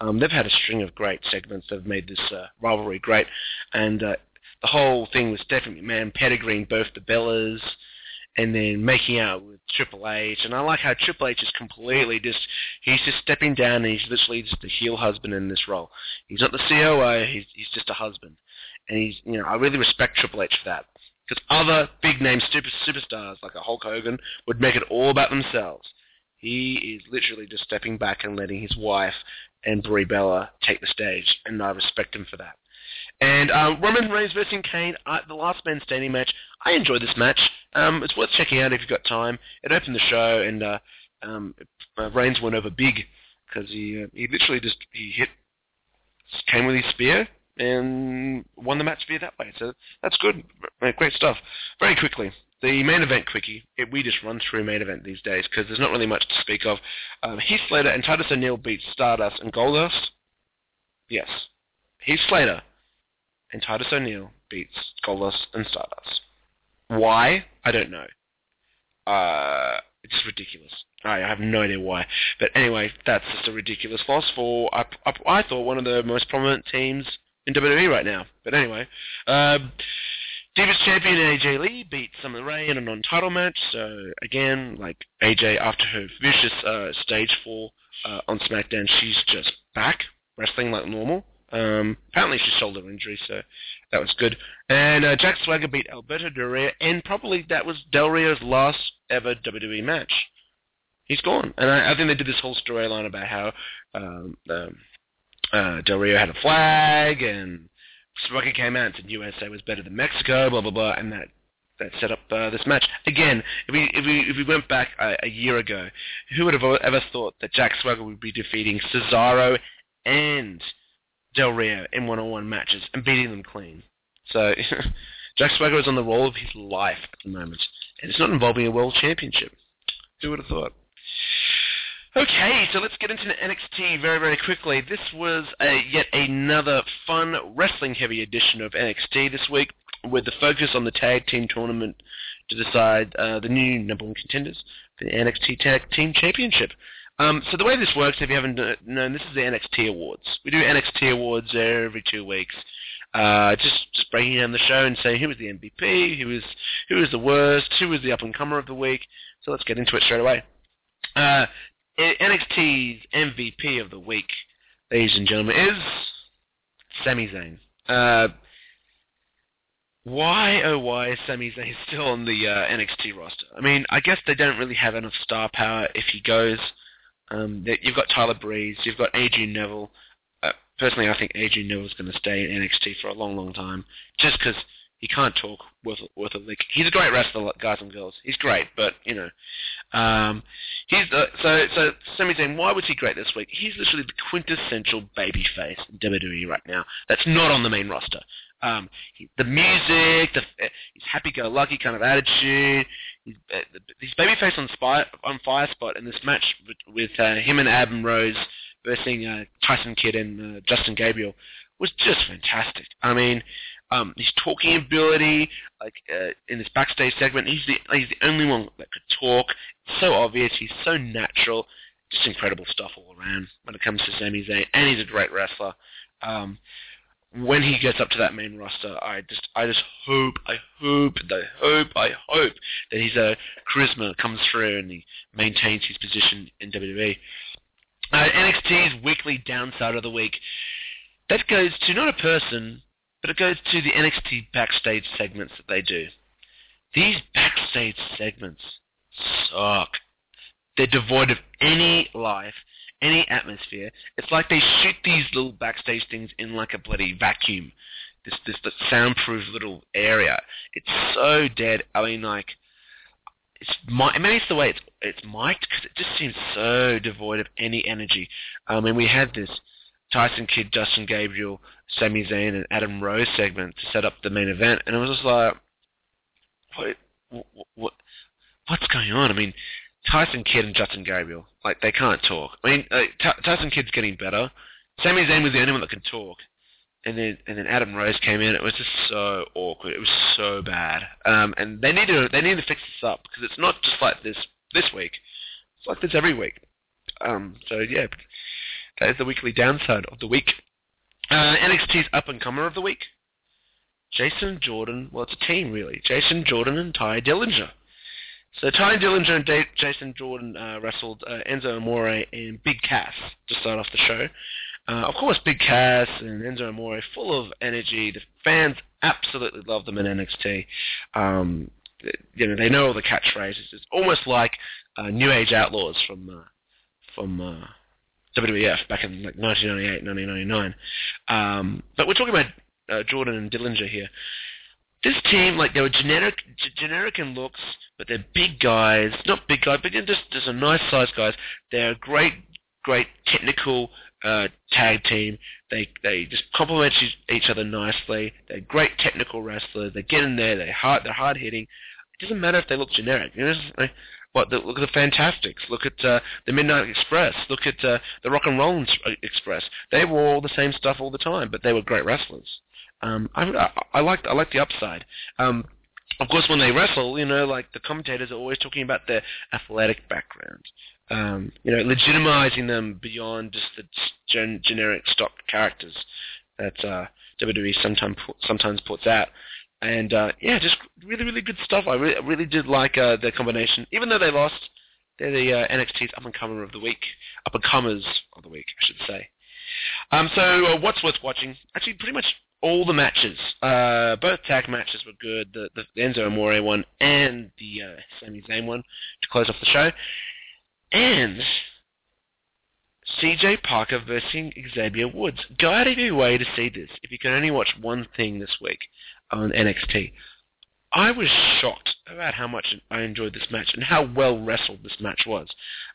Speaker 1: Um, they've had a string of great segments that have made this uh, rivalry great, and uh, the whole thing with Stephanie McMahon pedigreeing both the Bellas and then making out with Triple H. And I like how Triple H is completely just, he's just stepping down and he's literally just a heel husband in this role. He's not the COO, he's, he's just a husband. And he's, you know, I really respect Triple H for that. Because other big name super, superstars like a Hulk Hogan would make it all about themselves. He is literally just stepping back and letting his wife and Brie Bella take the stage, and I respect him for that. And um, Roman Reigns versus Kane, uh, the last man standing match. I enjoyed this match. Um, it's worth checking out if you've got time. It opened the show, and uh, um, uh, Reigns went over big because he uh, he literally just he hit Kane with his spear and won the match via that way. So that's good. Great stuff. Very quickly, the main event quickie. It, we just run through main event these days because there's not really much to speak of. Um, Heath Slater and Titus O'Neil beat Stardust and Goldust. Yes. Heath Slater and Titus O'Neil beats Goldust and Stardust. Why? I don't know. Uh, it's just ridiculous. I have no idea why. But anyway, that's just a ridiculous loss for, I, I, I thought, one of the most prominent teams in WWE right now. But anyway, um, Divas champion AJ Lee beat Summer Rae in a non-title match. So again, like AJ after her vicious uh, stage fall uh, on SmackDown, she's just back wrestling like normal. Um, apparently she's shoulder injury, so that was good. And uh, Jack Swagger beat Alberto Del Rio, and probably that was Del Rio's last ever WWE match. He's gone, and I, I think they did this whole storyline about how um, um, uh, Del Rio had a flag, and Swagger came out and said USA was better than Mexico, blah blah blah, and that that set up uh, this match. Again, if we if we if we went back a, a year ago, who would have ever thought that Jack Swagger would be defeating Cesaro and Del Rio in one-on-one matches and beating them clean? So Jack Swagger is on the roll of his life at the moment, and it's not involving a world championship. Who would have thought? Okay, so let's get into NXT very, very quickly. This was a, yet another fun wrestling-heavy edition of NXT this week, with the focus on the tag team tournament to decide uh, the new number one contenders for the NXT Tag Team Championship. Um, so the way this works, if you haven't known, this is the NXT Awards. We do NXT Awards every two weeks. Uh, just just breaking down the show and saying who was the MVP, who was who was the worst, who was the up and comer of the week. So let's get into it straight away. Uh, NXT's MVP of the week, ladies and gentlemen, is Sami Zayn. Uh, why, oh why is Sami Zayn still on the uh, NXT roster? I mean, I guess they don't really have enough star power if he goes. Um, you've got Tyler Breeze, you've got Adrian Neville. Uh, personally, I think Adrian Neville's going to stay in NXT for a long, long time, just because he can't talk worth worth a lick. He's a great wrestler, guys and girls. He's great, but you know, um, he's uh, so so. Sami Zayn, why was he great this week? He's literally the quintessential baby face in WWE right now. That's not on the main roster. Um, he, the music, the his happy-go-lucky kind of attitude. He's, uh, he's babyface on spy, on fire spot in this match with, with uh, him and Adam Rose versus uh, Tyson Kidd and uh, Justin Gabriel was just fantastic. I mean, um, his talking ability, like uh, in this backstage segment, he's the he's the only one that could talk. It's so obvious. He's so natural. Just incredible stuff all around when it comes to Sami Zayn, and he's a great wrestler. Um, when he gets up to that main roster, I just I just hope, I hope, I hope, I hope that his uh, charisma comes through and he maintains his position in WWE. Uh, NXT's weekly downside of the week. That goes to not a person, but it goes to the NXT backstage segments that they do. These backstage segments suck. They're devoid of any life, any atmosphere. It's like they shoot these little backstage things in like a bloody vacuum. This this, this soundproof little area. It's so dead. I mean, like it's my. maybe it's the way it's it's mic'd because it just seems so devoid of any energy. I mean, we had this Tyson Kidd, Justin Gabriel, Sami Zayn, and Adam Rose segment to set up the main event, and it was just like, what, what, what what's going on? I mean, Tyson Kidd and Justin Gabriel, like they can't talk. I mean, uh, T- Tyson Kidd's getting better. Sami Zayn was the only one that can talk, and then and then Adam Rose came in. It was just so awkward. It was so bad. Um, and they need to they need to fix this up because it's not just like this this week. It's like this every week. Um, so yeah, that is the weekly downside of the week. Uh, NXT's up and comer of the week. Jason Jordan. Well, it's a team really. Jason Jordan and Tye Dillinger. So Tye Dillinger and D- Jason Jordan uh, wrestled uh, Enzo Amore and Big Cass to start off the show. Uh, of course, Big Cass and Enzo Amore full of energy. The fans absolutely love them in NXT. Um, you know, they know all the catchphrases. It's almost like uh, New Age Outlaws from uh, from uh, WWF back in like 1998, 1999. Um, but we're talking about Jordan and Dillinger here. This team, like they were generic, g- generic in looks, but they're big guys. Not big guys, but just just a nice sized guys. They're a great, great technical uh, tag team. They they just complement each other nicely. They're great technical wrestlers. They get in there. They hard. They're hard hitting. It doesn't matter if they look generic. You know, like, what? The, look at the Fantastics. Look at uh, the Midnight Express. Look at uh, the Rock and Roll uh, Express. They wore all the same stuff all the time, but they were great wrestlers. Um, I, I, I liked I the upside. Um, of course, when they wrestle, you know, like the commentators are always talking about their athletic background. Um, you know, legitimizing them beyond just the gen- generic stock characters that uh, WWE sometimes sometimes puts out. And uh, yeah, just really, really good stuff. I really, really did like uh, their combination. Even though they lost, they're the uh, NXT's up and comer of the week, up and comers of the week, I should say. Um, so uh, what's worth watching? Actually, pretty much all the matches. Uh, both tag matches were good. The, the, Enzo Amore one and the uh, Sami Zayn one to close off the show. And CJ Parker versus Xavier Woods. Go out of your way to see this if you can only watch one thing this week on NXT. I was shocked about how much I enjoyed this match and how well wrestled this match was.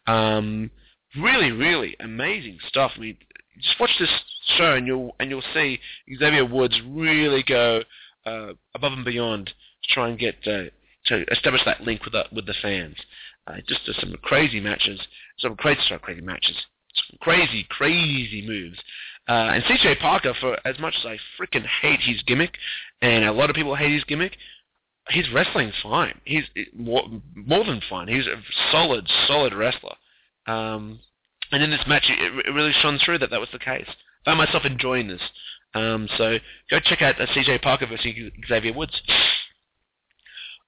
Speaker 1: Um, really, really amazing stuff. I mean, just watch this show and you'll and you'll see Xavier Woods really go uh, above and beyond to try and get uh, to establish that link with the with the fans. Uh, just some crazy matches, some crazy, sorry, crazy matches, some crazy, crazy moves. Uh, and CJ Parker, for as much as I freaking hate his gimmick, and a lot of people hate his gimmick, his wrestling's fine. He's more, more than fine. He's a solid, solid wrestler. Um, and in this match, it, it really shone through that that was the case. Found myself enjoying this. Um, so go check out uh, CJ Parker versus Xavier Woods.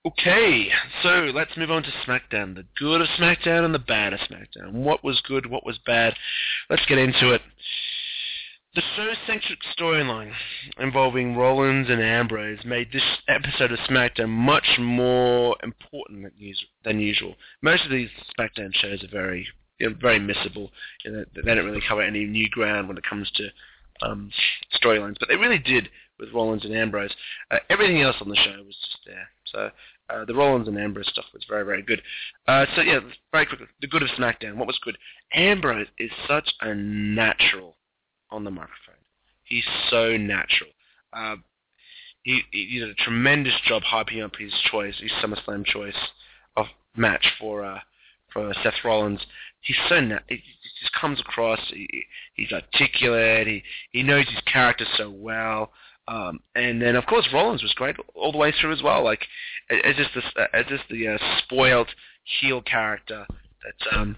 Speaker 1: Okay, so let's move on to SmackDown. The good of SmackDown and the bad of SmackDown. What was good, what was bad? Let's get into it. The show-centric storyline involving Rollins and Ambrose made this episode of SmackDown much more important than usual. Most of these SmackDown shows are very, you know, very missable. You know, they don't really cover any new ground when it comes to um, storylines, but they really did with Rollins and Ambrose. Uh, everything else on the show was just there. So uh, the Rollins and Ambrose stuff was very, very good. Uh, so yeah, very quickly, the good of SmackDown. What was good? Ambrose is such a natural on the microphone. He's so natural. Uh, he, he did a tremendous job hyping up his choice, his SummerSlam choice of match for uh, for Seth Rollins. He's so na- he just comes across. He, he's articulate. He he knows his character so well. Um, and then of course Rollins was great all the way through as well. Like as just this, as just the uh, spoiled heel character that um,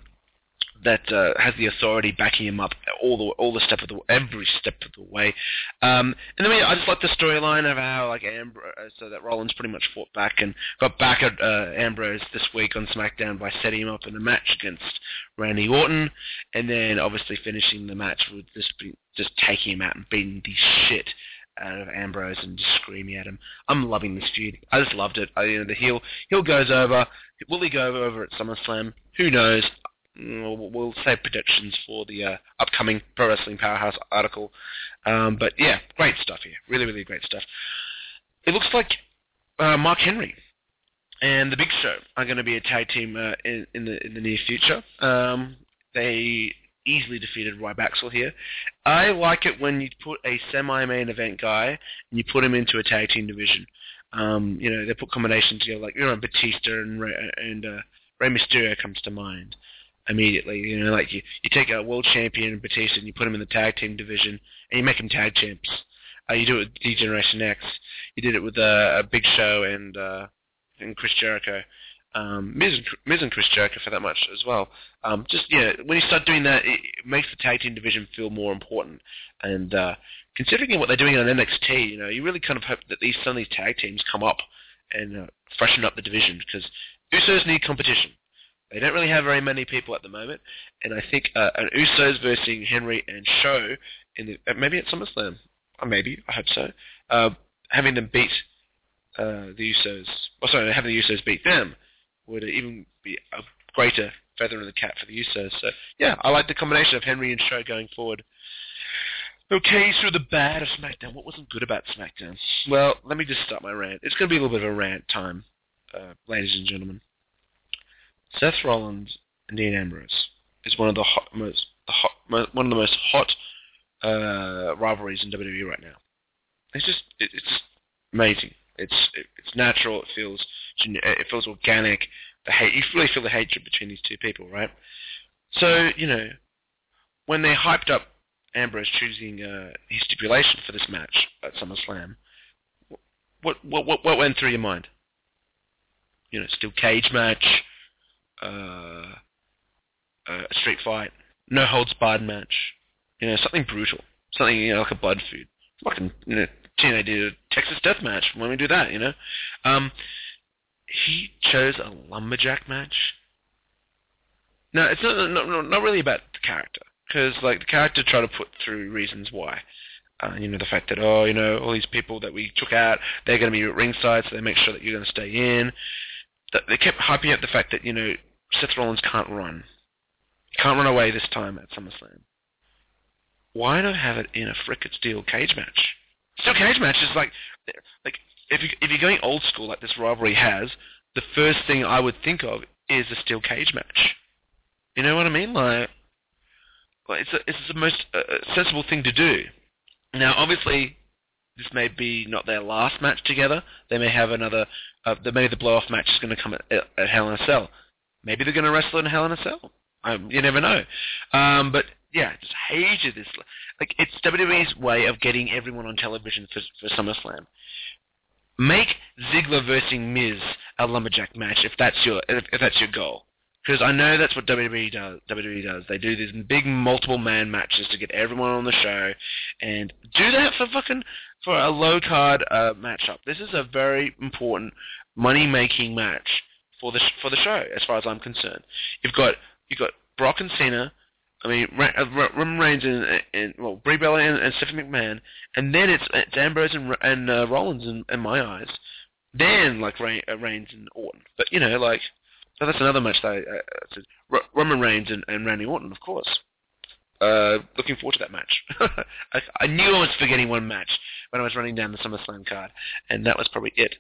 Speaker 1: that uh, has the authority backing him up all the all the step of the every step of the way. Um, and then I just like the storyline of how like Ambrose, uh, so that Rollins pretty much fought back and got back at uh, Ambrose this week on SmackDown by setting him up in a match against Randy Orton, and then obviously finishing the match with just just taking him out and beating the shit out of Ambrose and just screaming at him. I'm loving this feud. I just loved it. I, you know, the heel heel goes over. Will he go over at SummerSlam? Who knows? We'll, we'll save predictions for the uh, upcoming Pro Wrestling Powerhouse article. Um, but yeah, great stuff here. Really, really great stuff. It looks like uh, Mark Henry and the Big Show are going to be a tag team uh, in, in, the in the near future. Um, they easily defeated Rybaxel here. I like it when you put a semi-main event guy and you put him into a tag team division. Um, you know, they put combinations together like you know Batista and and uh, Rey Mysterio comes to mind immediately. You know, like you, you take a world champion Batista and you put him in the tag team division and you make him tag champs. Uh, you do it with D-Generation X. You did it with uh, Big Show and uh, and Chris Jericho um, Miz, and, Miz and Chris Jericho for that much as well. Um, just yeah, when you start doing that, it, it makes the tag team division feel more important. And uh, considering what they're doing on NXT, you know, you really kind of hope that these some of these tag teams come up and uh, freshen up the division because Usos need competition. They don't really have very many people at the moment, and I think uh, an Usos versus Henry and Show in the, uh, maybe at SummerSlam, or uh, maybe I hope so, uh, having them beat uh, the Usos, or sorry, having the Usos beat them would even be a greater feather in the cap for the Usos. So yeah, I like the combination of Henry and Show going forward. Okay, so the bad of SmackDown. What wasn't good about SmackDown? Well, let me just start my rant. It's going to be a little bit of a rant time, uh, ladies and gentlemen. Seth Rollins and Dean Ambrose is one of the hot, most, the hot, one of the most hot uh, rivalries in WWE right now. It's just, it, it's amazing. It's it, it's natural. It feels it feels organic. The hate you really feel the hatred between these two people, right? So you know when they hyped up Ambrose choosing uh, his stipulation for this match at SummerSlam, what what what what went through your mind? You know, steel cage match, uh, a street fight, no holds barred match. You know, something brutal, something you know like a blood feud. Fucking you know, a Texas Death Match. Don't we do that? You know, um, he chose a lumberjack match. No, it's not not, not really about the character because like the character tried to put through reasons why. Uh, you know the fact that oh you know all these people that we took out they're going to be at ringside so they make sure that you're going to stay in. That they kept hyping up the fact that you know Seth Rollins can't run, can't run away this time at SummerSlam. Why not have it in a frickin' steel cage match? Steel cage match is like, like if you if you're going old school like this rivalry has, the first thing I would think of is a steel cage match. You know what I mean? Like, like it's a, it's the most uh, sensible thing to do. Now, obviously, this may be not their last match together. They may have another. Uh, maybe the blow-off match is going to come at, at Hell in a Cell. Maybe they're going to wrestle in Hell in a Cell. Um, you never know. Um, but yeah, just hated this. Like it's WWE's way of getting everyone on television for for SummerSlam. Make Ziggler versus Miz a lumberjack match if that's your if, if that's your goal. Because I know that's what WWE does. WWE does. They do these big multiple man matches to get everyone on the show, and do that for fucking for a low card uh, matchup. This is a very important money making match for the for the show, as far as I'm concerned. You've got you've got Brock and Cena. I mean, uh, Roman Reigns and, and well, Brie Bella and, and Stephanie McMahon, and then it's, it's Ambrose and, and uh, Rollins in, in my eyes. Then like Re- uh, Reigns and Orton, but you know, like so that's another match that I, uh. R- Roman Reigns and, and Randy Orton, of course. Uh, looking forward to that match. I, I knew I was forgetting one match when I was running down the SummerSlam card, and that was probably it.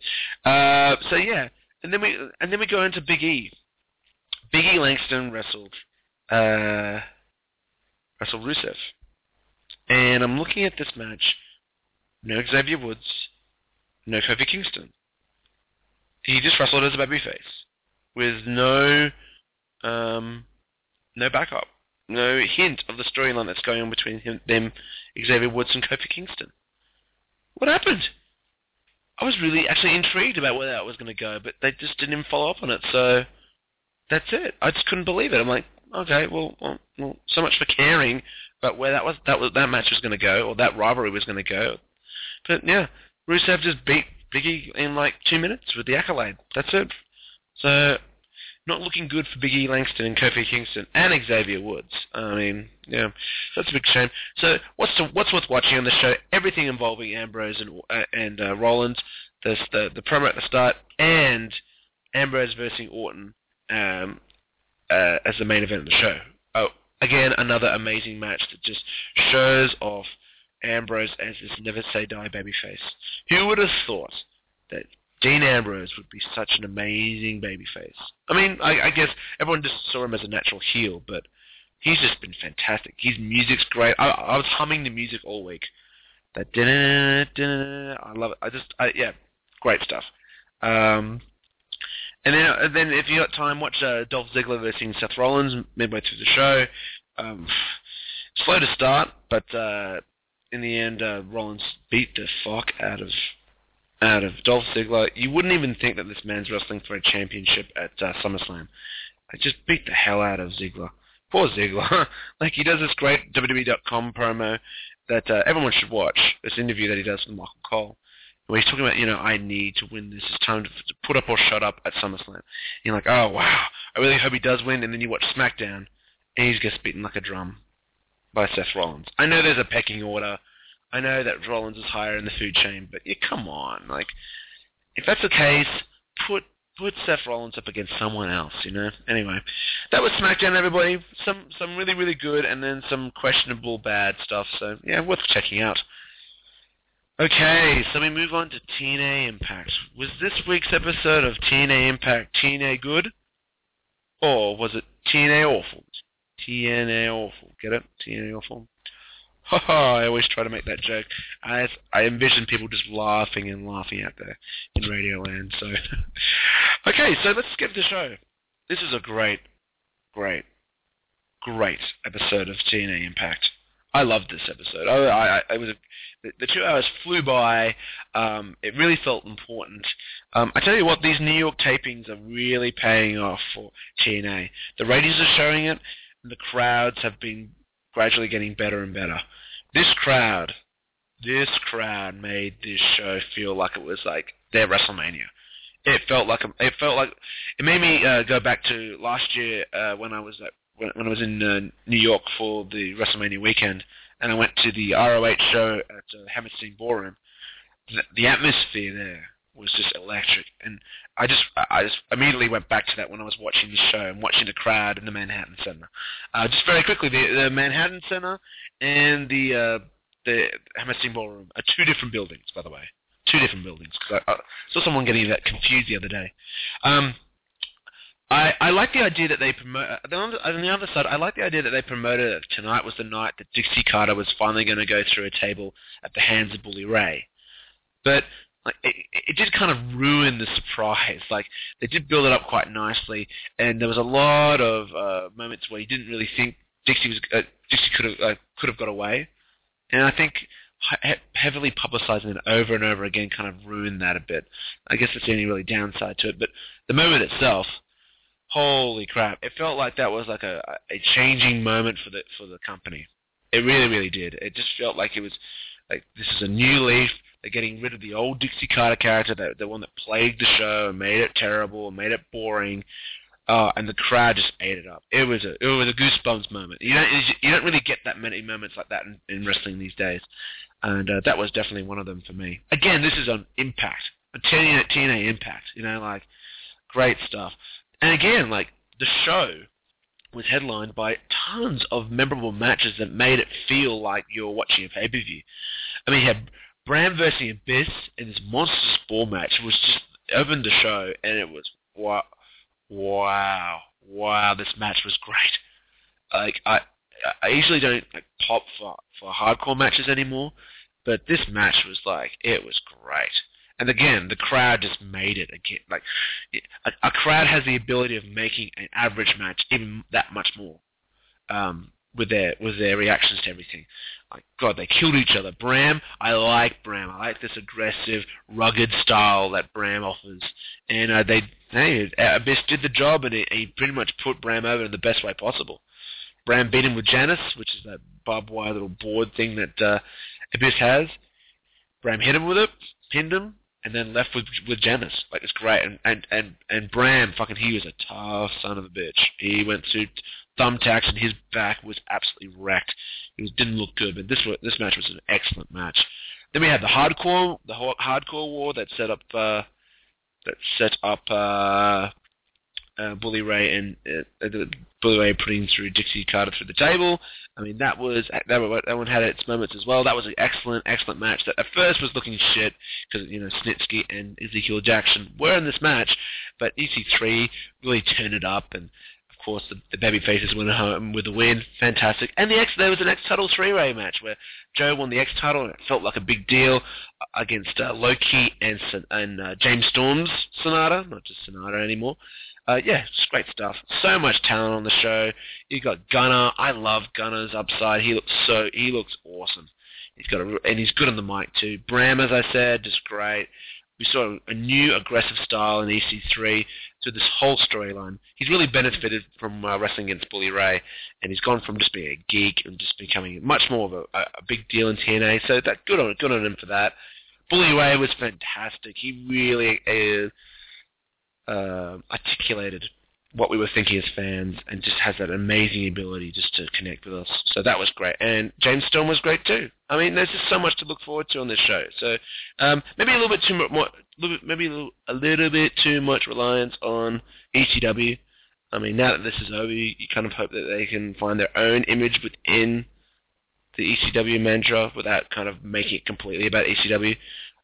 Speaker 1: Uh, so yeah, and then we and then we go into Big E. Big E Langston wrestled uh, wrestled Rusev, and I'm looking at this match. No Xavier Woods, no Kofi Kingston. He just wrestled as a babyface with no um, no backup, no hint of the storyline that's going on between him, them, Xavier Woods and Kofi Kingston. What happened? I was really actually intrigued about where that was going to go, but they just didn't even follow up on it. So that's it. I just couldn't believe it. I'm like, okay, well, well, well so much for caring about where that was that was that match was going to go or that rivalry was going to go. But yeah, Rusev just beat Biggie in like two minutes with the accolade. That's it. So not looking good for Big E Langston and Kofi Kingston and Xavier Woods. I mean, yeah, that's a big shame. So what's the, what's worth watching on the show? Everything involving Ambrose and uh, and uh, Rollins, the, the the promo at the start, and Ambrose versus Orton um, uh, as the main event of the show. Oh, again, another amazing match that just shows off Ambrose as this never say die babyface. Who would have thought that Dean Ambrose would be such an amazing babyface. I mean, I, I guess everyone just saw him as a natural heel, but he's just been fantastic. His music's great. I, I was humming the music all week. That I love it. I just, I, yeah, great stuff. Um, and then, and then if you got time, watch uh, Dolph Ziggler versus Seth Rollins midway through the show. Um, slow to start, but uh, in the end, uh, Rollins beat the fuck out of out of Dolph Ziggler. You wouldn't even think that this man's wrestling for a championship at uh, SummerSlam. I just beat the hell out of Ziggler. Poor Ziggler. like he does this great WWE.com promo that uh, everyone should watch. This interview that he does with Michael Cole, where he's talking about, you know, I need to win this. It's time to, put up or shut up at SummerSlam. And you're like, oh wow, I really hope he does win. And then you watch SmackDown, and he gets beaten like a drum by Seth Rollins. I know there's a pecking order I know that Rollins is higher in the food chain, but yeah, come on, like if that's the case, put put Seth Rollins up against someone else, you know. Anyway, that was SmackDown, everybody. Some some really really good, and then some questionable bad stuff. So yeah, worth checking out. Okay, so we move on to TNA Impact. Was this week's episode of TNA Impact TNA good, or was it TNA awful? TNA awful. Get it? TNA awful. I always try to make that joke. I I envision people just laughing and laughing out there in Radio Land. So, okay, so let's get to the show. This is a great, great, great episode of TNA Impact. I loved this episode. I, I, I was a, the, the two hours flew by. Um, it really felt important. Um, I tell you what, these New York tapings are really paying off for TNA. The ratings are showing it. And the crowds have been gradually getting better and better. This crowd, this crowd made this show feel like it was like their WrestleMania. It felt like a, it felt like it made me uh, go back to last year uh, when I was at, when, when I was in uh, New York for the WrestleMania weekend, and I went to the ROH show at uh, Hammerstein Ballroom. The, the atmosphere there was just electric, and I just I just immediately went back to that when I was watching the show and watching the crowd in the Manhattan Center. Uh, just very quickly, the, the Manhattan Center and the uh, the Hammerstein Ballroom are two different buildings, by the way. Two different buildings. Cause I, I saw someone getting that confused the other day. Um, I, I like the idea that they promote. Uh, on the other side, I like the idea that they promoted that tonight was the night that Dixie Carter was finally going to go through a table at the hands of Bully Ray. but like it, it did kind of ruin the surprise. Like they did build it up quite nicely, and there was a lot of uh, moments where you didn't really think Dixie was uh, Dixie could have uh, could have got away, and I think he- heavily publicizing it over and over again kind of ruined that a bit. I guess that's the only really downside to it. But the moment itself, holy crap! It felt like that was like a, a changing moment for the for the company. It really, really did. It just felt like it was like this is a new leaf. They're getting rid of the old Dixie Carter character, the, the one that plagued the show and made it terrible and made it boring. Uh, and the crowd just ate it up. It was a it was a goosebumps moment. You don't you don't really get that many moments like that in, in wrestling these days, and uh, that was definitely one of them for me. Again, this is on Impact, a TNA, TNA Impact. You know, like great stuff. And again, like the show was headlined by tons of memorable matches that made it feel like you were watching a pay per view. I mean, you had Bram versus Abyss in this Monsters Ball match was just opened the show, and it was wow, wow, wow. This match was great. Like I, I usually don't like pop for for hardcore matches anymore, but this match was like it was great. And again, the crowd just made it again. Like a, a crowd has the ability of making an average match even that much more um, with their with their reactions to everything. Like God, they killed each other. Bram, I like Bram. I like this aggressive, rugged style that Bram offers. And uh, they, hey, Abyss did the job, and he, he pretty much put Bram over in the best way possible. Bram beat him with Janice, which is that barbed wire little board thing that uh, Abyss has. Bram hit him with it, pinned him, and then left with with Janice. Like it's great. And and and and Bram, fucking, he was a tough son of a bitch. He went through thumbtacks, and his back was absolutely wrecked. It was, didn't look good. But this this match was an excellent match. Then we had the hardcore the hardcore war that set up uh, that set up uh, uh, Bully Ray and uh, Bully Ray putting through Dixie Carter through the table. I mean, that was that, one, had its moments as well. That was an excellent, excellent match. That at first was looking shit because you know Snitsky and Ezekiel Jackson were in this match, but EC3 really turned it up, and course the, the baby faces went home with a win. Fantastic. And the X there was an X title three way match where Joe won the X title, and it felt like a big deal against uh, Low Ki and and uh, James Storm's Sanada, not just Sanada anymore. Uh, yeah, it's great stuff. So much talent on the show. You got Gunner. I love Gunner's upside. He looks so he looks awesome. He's got a, and he's good on the mic too. Bram, as I said, just great. We saw a new aggressive style in EC3 through this whole storyline. He's really benefited from uh, wrestling against Bully Ray, and he's gone from just being a geek and just becoming much more of a, a big deal in TNA. So that good on good on him for that. Bully Ray was fantastic. He really is uh, articulated what we were thinking as fans and just has that amazing ability just to connect with us. So that was great. And James Storm was great too. I mean, there's just so much to look forward to on this show. So um, maybe a little bit too much, more, maybe a little, a little bit too much reliance on ECW. I mean, now that this is over, you kind of hope that they can find their own image within the ECW mantra without kind of making it completely about ECW.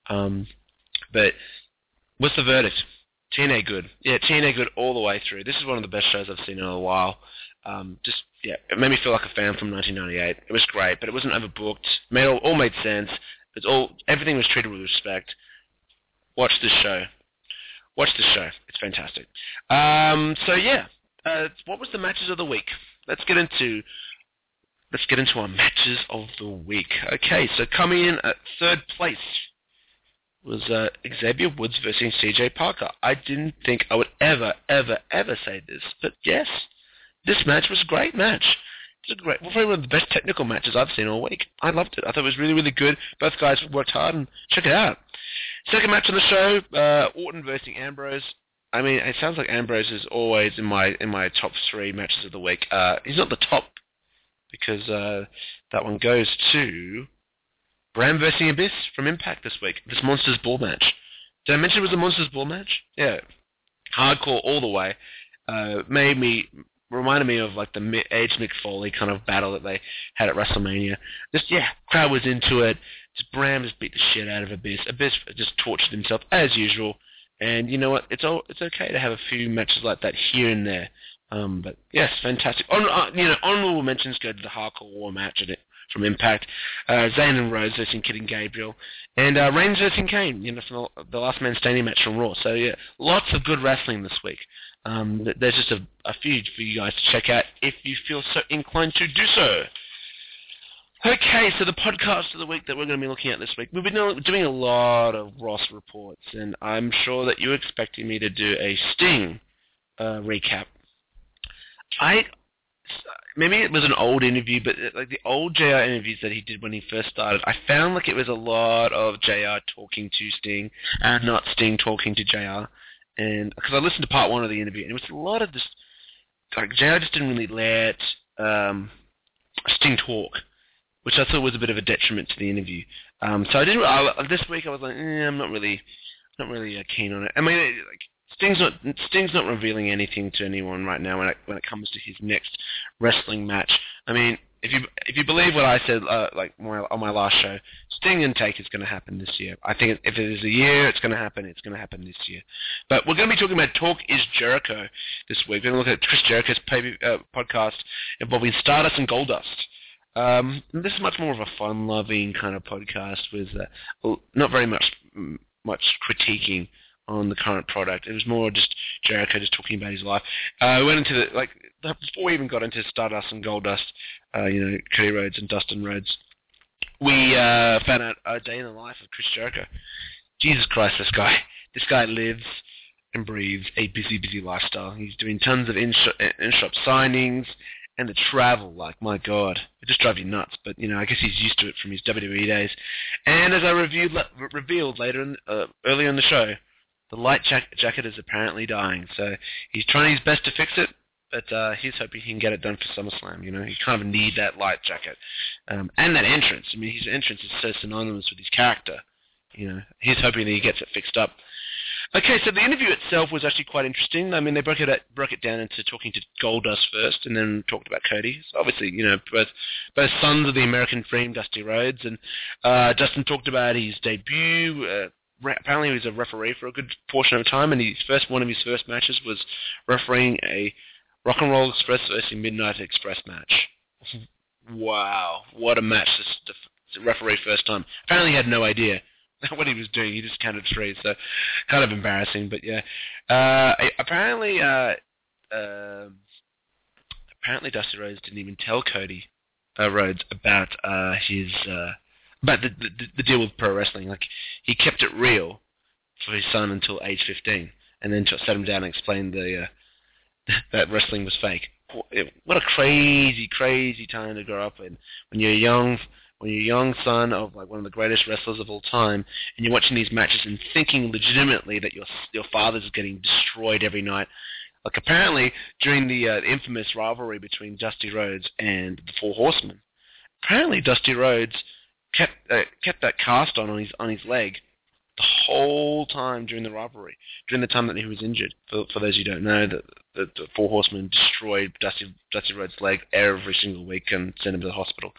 Speaker 1: Um, but what's the verdict? TNA good. Yeah, TNA good all the way through. This is one of the best shows I've seen in a while. Um, just yeah, it made me feel like a fan from 1998. It was great, but it wasn't overbooked. Made all, all made sense. It's all everything was treated with respect. Watch this show. Watch this show. It's fantastic. Um, so yeah, uh, what was the matches of the week? Let's get into let's get into our matches of the week. Okay, so coming in at third place was uh, Xavier Woods versus CJ Parker. I didn't think I would ever, ever, ever say this, but yes, this match was a great match. It's a great, probably one of the best technical matches I've seen all week. I loved it. I thought it was really, really good. Both guys worked hard, and check it out. Second match on the show, uh, Orton versus Ambrose. I mean, it sounds like Ambrose is always in my in my top three matches of the week. Uh, he's not the top because uh, that one goes to Bram versus Abyss from Impact this week. This Monsters Ball match. Did I mention it was a Monsters Ball match? Yeah. Hardcore all the way. Uh, made me reminded me of like the Edge Mick Foley kind of battle that they had at WrestleMania. Just yeah, crowd was into it. Just Bram just beat the shit out of Abyss. Abyss just tortured himself as usual. And you know what? It's all it's okay to have a few matches like that here and there. Um, but yes, fantastic. On, uh, you know, honorable mentions go to the Hardcore War match at from Impact. Uh, Zayn and Rose versus Kidd and Gabriel. And uh, Reigns versus Kane, you know, from the, the Last Man Standing match from Raw. So, yeah, lots of good wrestling this week. Um, there's just a, a few for you guys to check out if you feel so inclined to do so. Okay, so the podcast of the week that we're going to be looking at this week, we've been doing a lot of Ross reports, and I'm sure that you're expecting me to do a Sting uh, recap. I maybe it was an old interview, but like the old JR interviews that he did when he first started, I found like it was a lot of JR talking to Sting and not Sting talking to JR. And because I listened to part one of the interview, and it was a lot of this, like JR just didn't really let um, Sting talk, which I thought was a bit of a detriment to the interview. Um, so I didn't. I, this week I was like, eh, I'm not really, not really uh, keen on it. I mean, like Sting's not Sting's not revealing anything to anyone right now when it when it comes to his next wrestling match. I mean, if you if you believe what I said uh, like my, on my last show, Sting and Take is going to happen this year. I think if it is a year, it's going to happen. It's going to happen this year. But we're going to be talking about Talk is Jericho this week. We're going to look at Chris Jericho's pay, uh, podcast involving Stardust and Goldust. Um, this is much more of a fun-loving kind of podcast with uh, not very much much critiquing on the current product. It was more just Jericho just talking about his life. Uh, we went into the like before we even got into Stardust and Goldust, uh, you know, Cody Rhodes and Dustin Rhodes. We uh, found out a day in the life of Chris Jericho. Jesus Christ, this guy! This guy lives and breathes a busy, busy lifestyle. He's doing tons of in-shop, signings and the travel. Like, my God, it just drives you nuts. But you know, I guess he's used to it from his WWE days. And as I reviewed, revealed later, in, uh, earlier in the show, the light jack- jacket is apparently dying. So he's trying his best to fix it, but uh, he's hoping he can get it done for SummerSlam. You know, he kind of need that light jacket um, and that entrance. I mean, his entrance is so synonymous with his character. You know, he's hoping that he gets it fixed up. Okay, so the interview itself was actually quite interesting. I mean, they broke it broke it down into talking to Goldust first, and then talked about Cody. So obviously, you know, both both sons of the American Dream, Dusty Rhodes, and uh, Dustin talked about his debut. Uh, apparently he was a referee for a good portion of time, and his first one of his first matches was refereeing a Rock and Roll Express versus Midnight Express match. wow, what a match! This the referee first time. Apparently he had no idea what he was doing. He just counted three, so kind of embarrassing. But yeah, uh, apparently, uh, uh, apparently Dusty Rhodes didn't even tell Cody uh, Rhodes about uh, his uh, but the, the, the deal with pro wrestling, like he kept it real for his son until age 15, and then sat him down and explained the uh, that wrestling was fake. What a crazy, crazy time to grow up in when you're young, when you're a young son of like one of the greatest wrestlers of all time, and you're watching these matches and thinking legitimately that your your father's getting destroyed every night. Like apparently during the uh, infamous rivalry between Dusty Rhodes and the Four Horsemen, apparently Dusty Rhodes kept uh, kept that cast on on his on his leg the whole time during the robbery, during the time that he was injured. For, for those who don't know, the, the, the Four Horsemen destroyed Dusty, Dusty Rhodes' leg every single week and sent him to the hospital.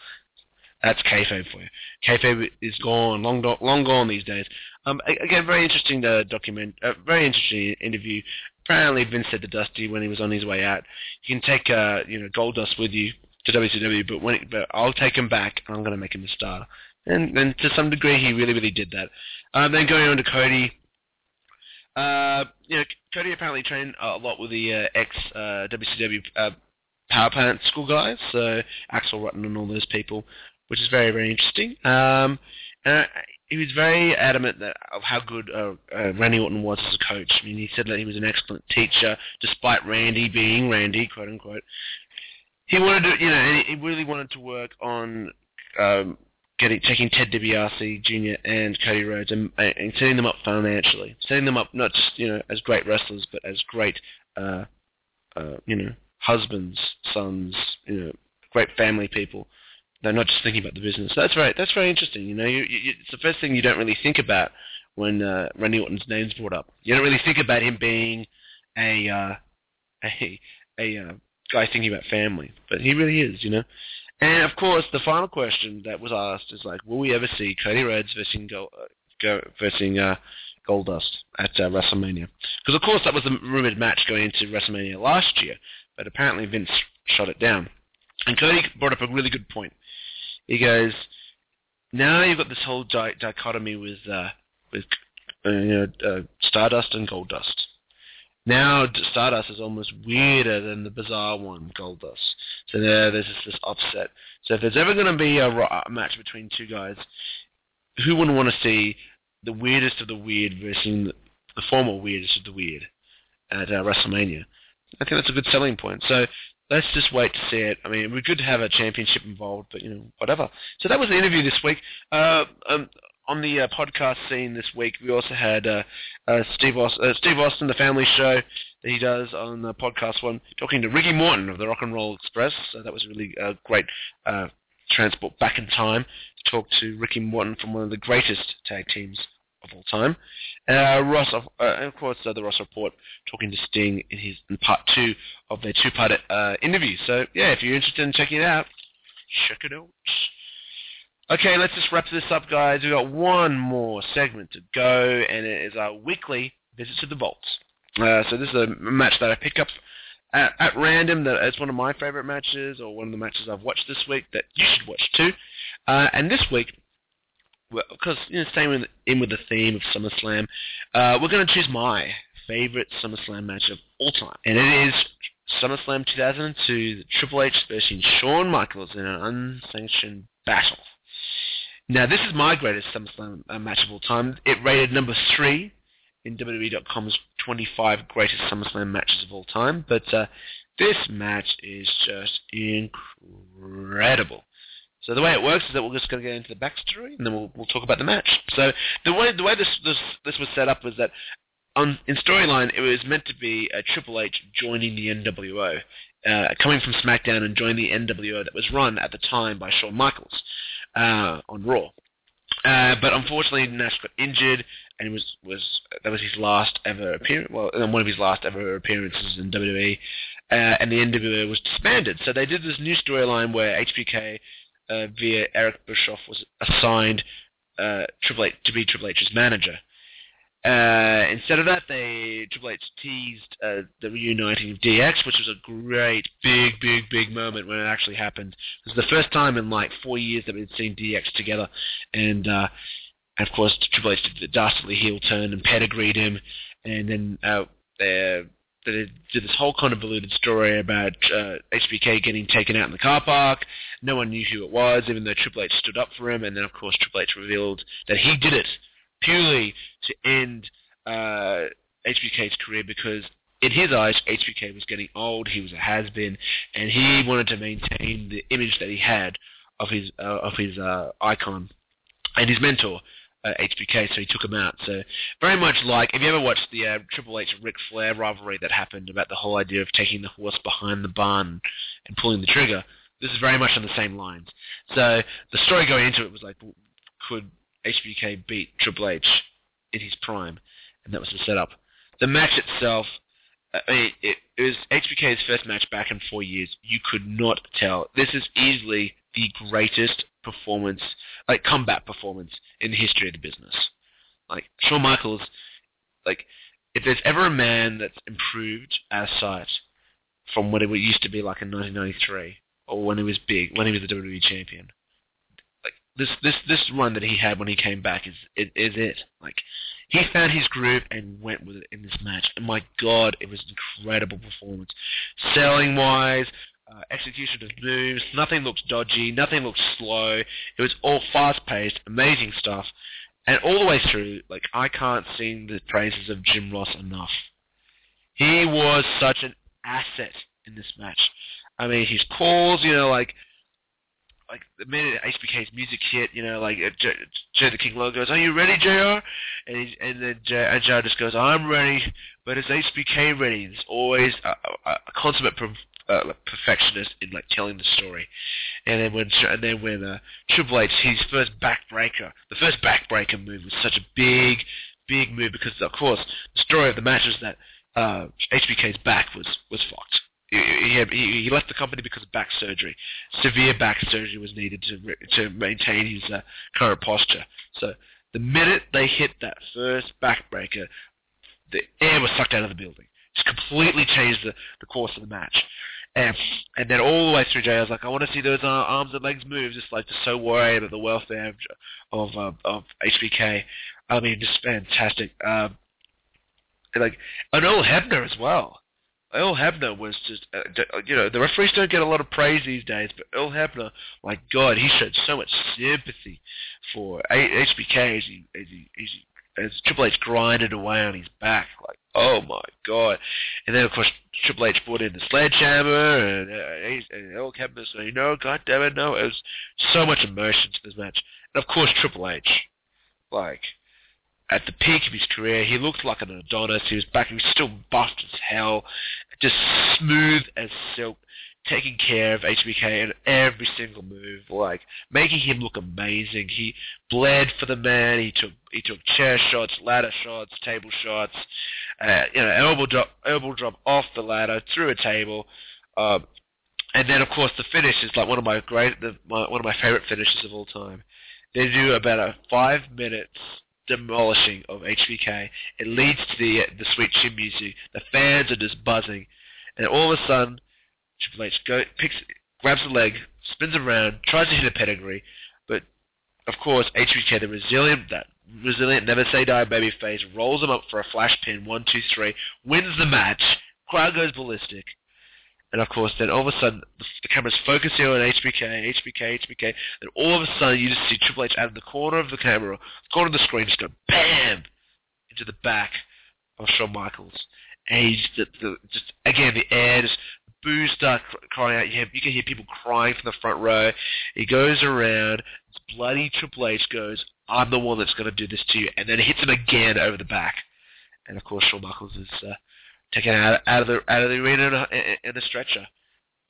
Speaker 1: That's kayfabe for you. Kayfabe is gone, long long gone these days. Um, again, very interesting uh, document, uh, very interesting interview. Apparently, Vince said to Dusty when he was on his way out, "You can take uh, you know Goldust with you to WCW, but when it, but I'll take him back. And I'm going to make him a star. And and to some degree, he really really did that. Um, then going on to Cody. Uh, you know, Cody apparently trained a lot with the uh, ex uh, WCW uh, power plant school guys, so Axel Rotten and all those people, which is very very interesting. Um, and he was very adamant that of how good uh, uh, Randy Orton was as a coach. I mean, he said that he was an excellent teacher, despite Randy being Randy, quote unquote he wanted to, you know, he really wanted to work on um, getting taking Ted DiBiase Jr. and Cody Rhodes and, and setting them up financially, setting them up not just you know as great wrestlers, but as great, uh, uh, you know, husbands, sons, you know, great family people. They're not just thinking about the business. That's very that's very interesting. You know, you, you, it's the first thing you don't really think about when uh, Randy Orton's name's brought up. You don't really think about him being a uh, a a uh, guy thinking about family, but he really is, you know. And of course, the final question that was asked is like, will we ever see Cody Rhodes versus Go, go versus uh, Goldust at uh, WrestleMania? Because of course that was the rumored match going into WrestleMania last year, but apparently Vince shot it down. And Cody brought up a really good point. He goes, now you've got this whole di- dichotomy with uh, with uh, you know, uh, Stardust and Goldust. Now Stardust is almost weirder than the bizarre one, Goldust. So there, there's this, this upset. So if there's ever going to be a, a match between two guys, who wouldn't want to see the weirdest of the weird versus the, former weirdest of the weird at uh, WrestleMania? I think that's a good selling point. So let's just wait to see it. I mean, good to have a championship involved, but you know, whatever. So that was the interview this week. Uh, um, on the uh, podcast scene this week, we also had uh, uh, Steve, Austin, uh, Steve Austin, the family show that he does on the podcast one, talking to Ricky Morton of the Rock and Roll Express. So that was a really uh, great uh, transport back in time to talk to Ricky Morton from one of the greatest tag teams of all time. Ross, of, and of course, the Ross Report talking to Sting in his in part two of their two-part interview. So yeah, if you're interested in checking it out, check it out. Okay, let's just wrap this up, guys. We've got one more segment to go, and it is our weekly visit to the vaults. Uh, so this is a match that I picked up at, at random. That it's one of my favorite matches, or one of the matches I've watched this week that you should watch too. Uh, and this week, because you know, staying in, in with the theme of SummerSlam, uh, we're going to choose my favorite SummerSlam match of all time, and it is SummerSlam 2002, Triple H versus Shawn Michaels in an unsanctioned battle. Now, this is my greatest SummerSlam uh, match of all time. It rated number three in WWE.com's 25 greatest SummerSlam matches of all time, but uh, this match is just incredible. So the way it works is that we're just going to get into the backstory, and then we'll, we'll talk about the match. So the way the way this this, this was set up was that on in storyline it was meant to be a Triple H joining the NWO, uh, coming from SmackDown and joining the NWO that was run at the time by Shawn Michaels uh, on Raw. Uh, but unfortunately, Nash got injured, and was was that was his last ever appearance. Well, one of his last ever appearances in WWE, uh, and the NWA was disbanded. So they did this new storyline where HBK uh, via Eric Bischoff was assigned uh, Triple H to be Triple H's manager. Uh, instead of that, they Triple H teased uh, the reuniting of DX, which was a great, big, big, big moment when it actually happened. It was the first time in like four years that we'd seen DX together, and, uh, and of course Triple H did the dastardly heel turn and pedigreed him, and then uh, they, did this whole convoluted story about uh, HBK getting taken out in the car park. No one knew who it was, even though Triple H stood up for him, and then of course Triple H revealed that he did it purely to end uh, HBK's career because in his eyes, HBK was getting old. He was a has-been, and he wanted to maintain the image that he had of his uh, of his uh, icon and his mentor, uh, HBK. So he took him out. So very much like if you ever watched the uh, Triple H Ric Flair rivalry that happened about the whole idea of taking the horse behind the barn and pulling the trigger. This is very much on the same lines. So the story going into it was like, could HBK beat Triple H in his prime, and that was the setup. The match itself, uh, I mean, it, it was HBK's first match back in four years. You could not tell. This is easily the greatest performance, like combat performance in the history of the business. Like Shawn Michaels, like if there's ever a man that's improved our sight from what it used to be like in 1993, or when he was big, when he was the WWE champion, this this this run that he had when he came back is is, is it. Like he found his groove and went with it in this match. And my God, it was an incredible performance. Selling wise, uh, execution of moves, nothing looks dodgy, nothing looks slow. It was all fast paced, amazing stuff. And all the way through, like I can't sing the praises of Jim Ross enough. He was such an asset in this match. I mean, his calls, you know, like like the minute HBK's music hit, you know, like uh, Joe, the King Lawler goes, "Are you ready, Jr.?" And he, and then Joe, and Joe just goes, "I'm ready," but is HBK ready? There's always a, a, a consummate per, uh, perfectionist in like telling the story. And then when and then when uh, Triple H his first backbreaker, the first backbreaker move was such a big, big move because of course the story of the match is that uh, HBK's back was was fucked he, he, he left the company because of back surgery. Severe back surgery was needed to to maintain his uh, current posture. So the minute they hit that first backbreaker, the air was sucked out of the building. Just completely changed the, the course of the match. And, and then all the way through Jay, I was like, I want to see those uh, arms and legs move, just like just so worried about the welfare of of, uh, of HBK. I mean, just fantastic. Um, like and Earl Hebner as well. Earl Hebner was just, uh, you know, the referees don't get a lot of praise these days, but Earl Hebner, my God, he showed so much sympathy for HBK as he, as he, as he as Triple H grinded away on his back, like, oh my god! And then of course Triple H brought in the sledgehammer, and, uh, and Earl Hebner saying, "No, God damn it, no!" It was so much emotion to this match, and of course Triple H, like at the peak of his career, he looked like an Adonis. He was back, he was still buffed as hell, just smooth as silk, taking care of HBK in every single move, like making him look amazing. He bled for the man. He took he took chair shots, ladder shots, table shots, uh, you know, elbow drop, elbow drop off the ladder through a table. Um, and then, of course, the finish is like one of my great, the, my, one of my favorite finishes of all time. They do about a five minutes demolishing of HBK. It leads to the uh, the sweet chin music. The fans are just buzzing, and all of a sudden, Triple H go, picks, grabs the leg, spins around, tries to hit a pedigree, but of course HBK, the resilient that resilient never say die baby face, rolls him up for a flash pin, one two three, wins the match. Crowd goes ballistic. And of course, then all of a sudden, the camera's focusing on HBK, HBK, HBK. Then all of a sudden, you just see Triple H out of the corner of the camera, corner of the screen, just go BAM! Into the back of Shawn Michaels. And he's the, the, just, again, the air, just boos start crying out. You, have, you can hear people crying from the front row. He goes around. Bloody Triple H goes, I'm the one that's going to do this to you. And then hits him again over the back. And of course, Shawn Michaels is uh, taken out, out of the out of the arena in a, stretcher.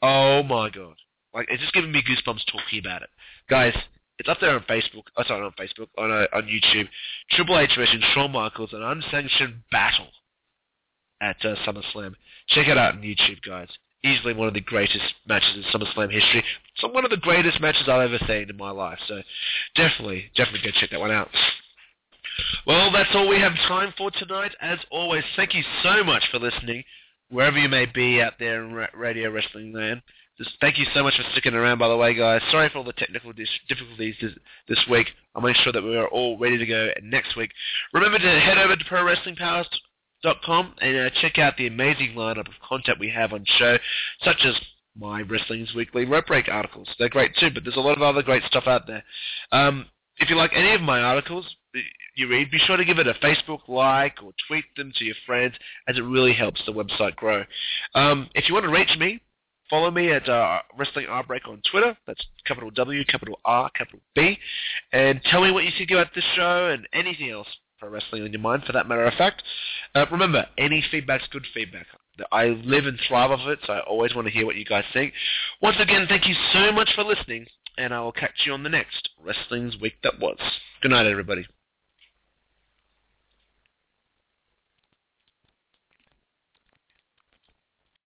Speaker 1: Oh my god! Like it's just giving me goosebumps talking about it, guys. It's up there on Facebook. Oh, sorry, on Facebook. On uh, on YouTube. Triple H versus Shawn Michaels, an unsanctioned battle at uh, SummerSlam. Check it out on YouTube, guys. Easily one of the greatest matches in SummerSlam history. It's one of the greatest matches I've ever seen in my life. So definitely, definitely go check that one out. Well, that's all we have time for tonight. As always, thank you so much for listening, wherever you may be out there in Radio Wrestling Land. Just thank you so much for sticking around, by the way, guys. Sorry for all the technical difficulties this, this week. I'll make sure that we are all ready to go next week. Remember to head over to ProWrestlingPowers.com and uh, check out the amazing lineup of content we have on show, such as my Wrestling's Weekly Rope Break articles. They're great too, but there's a lot of other great stuff out there. Um, if you like any of my articles you read, be sure to give it a Facebook like or tweet them to your friends as it really helps the website grow. Um, if you want to reach me, follow me at uh, Wrestling R Break on Twitter. That's capital W, capital R, capital B. And tell me what you think about this show and anything else pro wrestling on your mind, for that matter of fact. Uh, remember, any feedback's good feedback. I live and thrive off it, so I always want to hear what you guys think. Once again, thank you so much for listening, and I will catch you on the next Wrestling's Week That Was. Good night, everybody.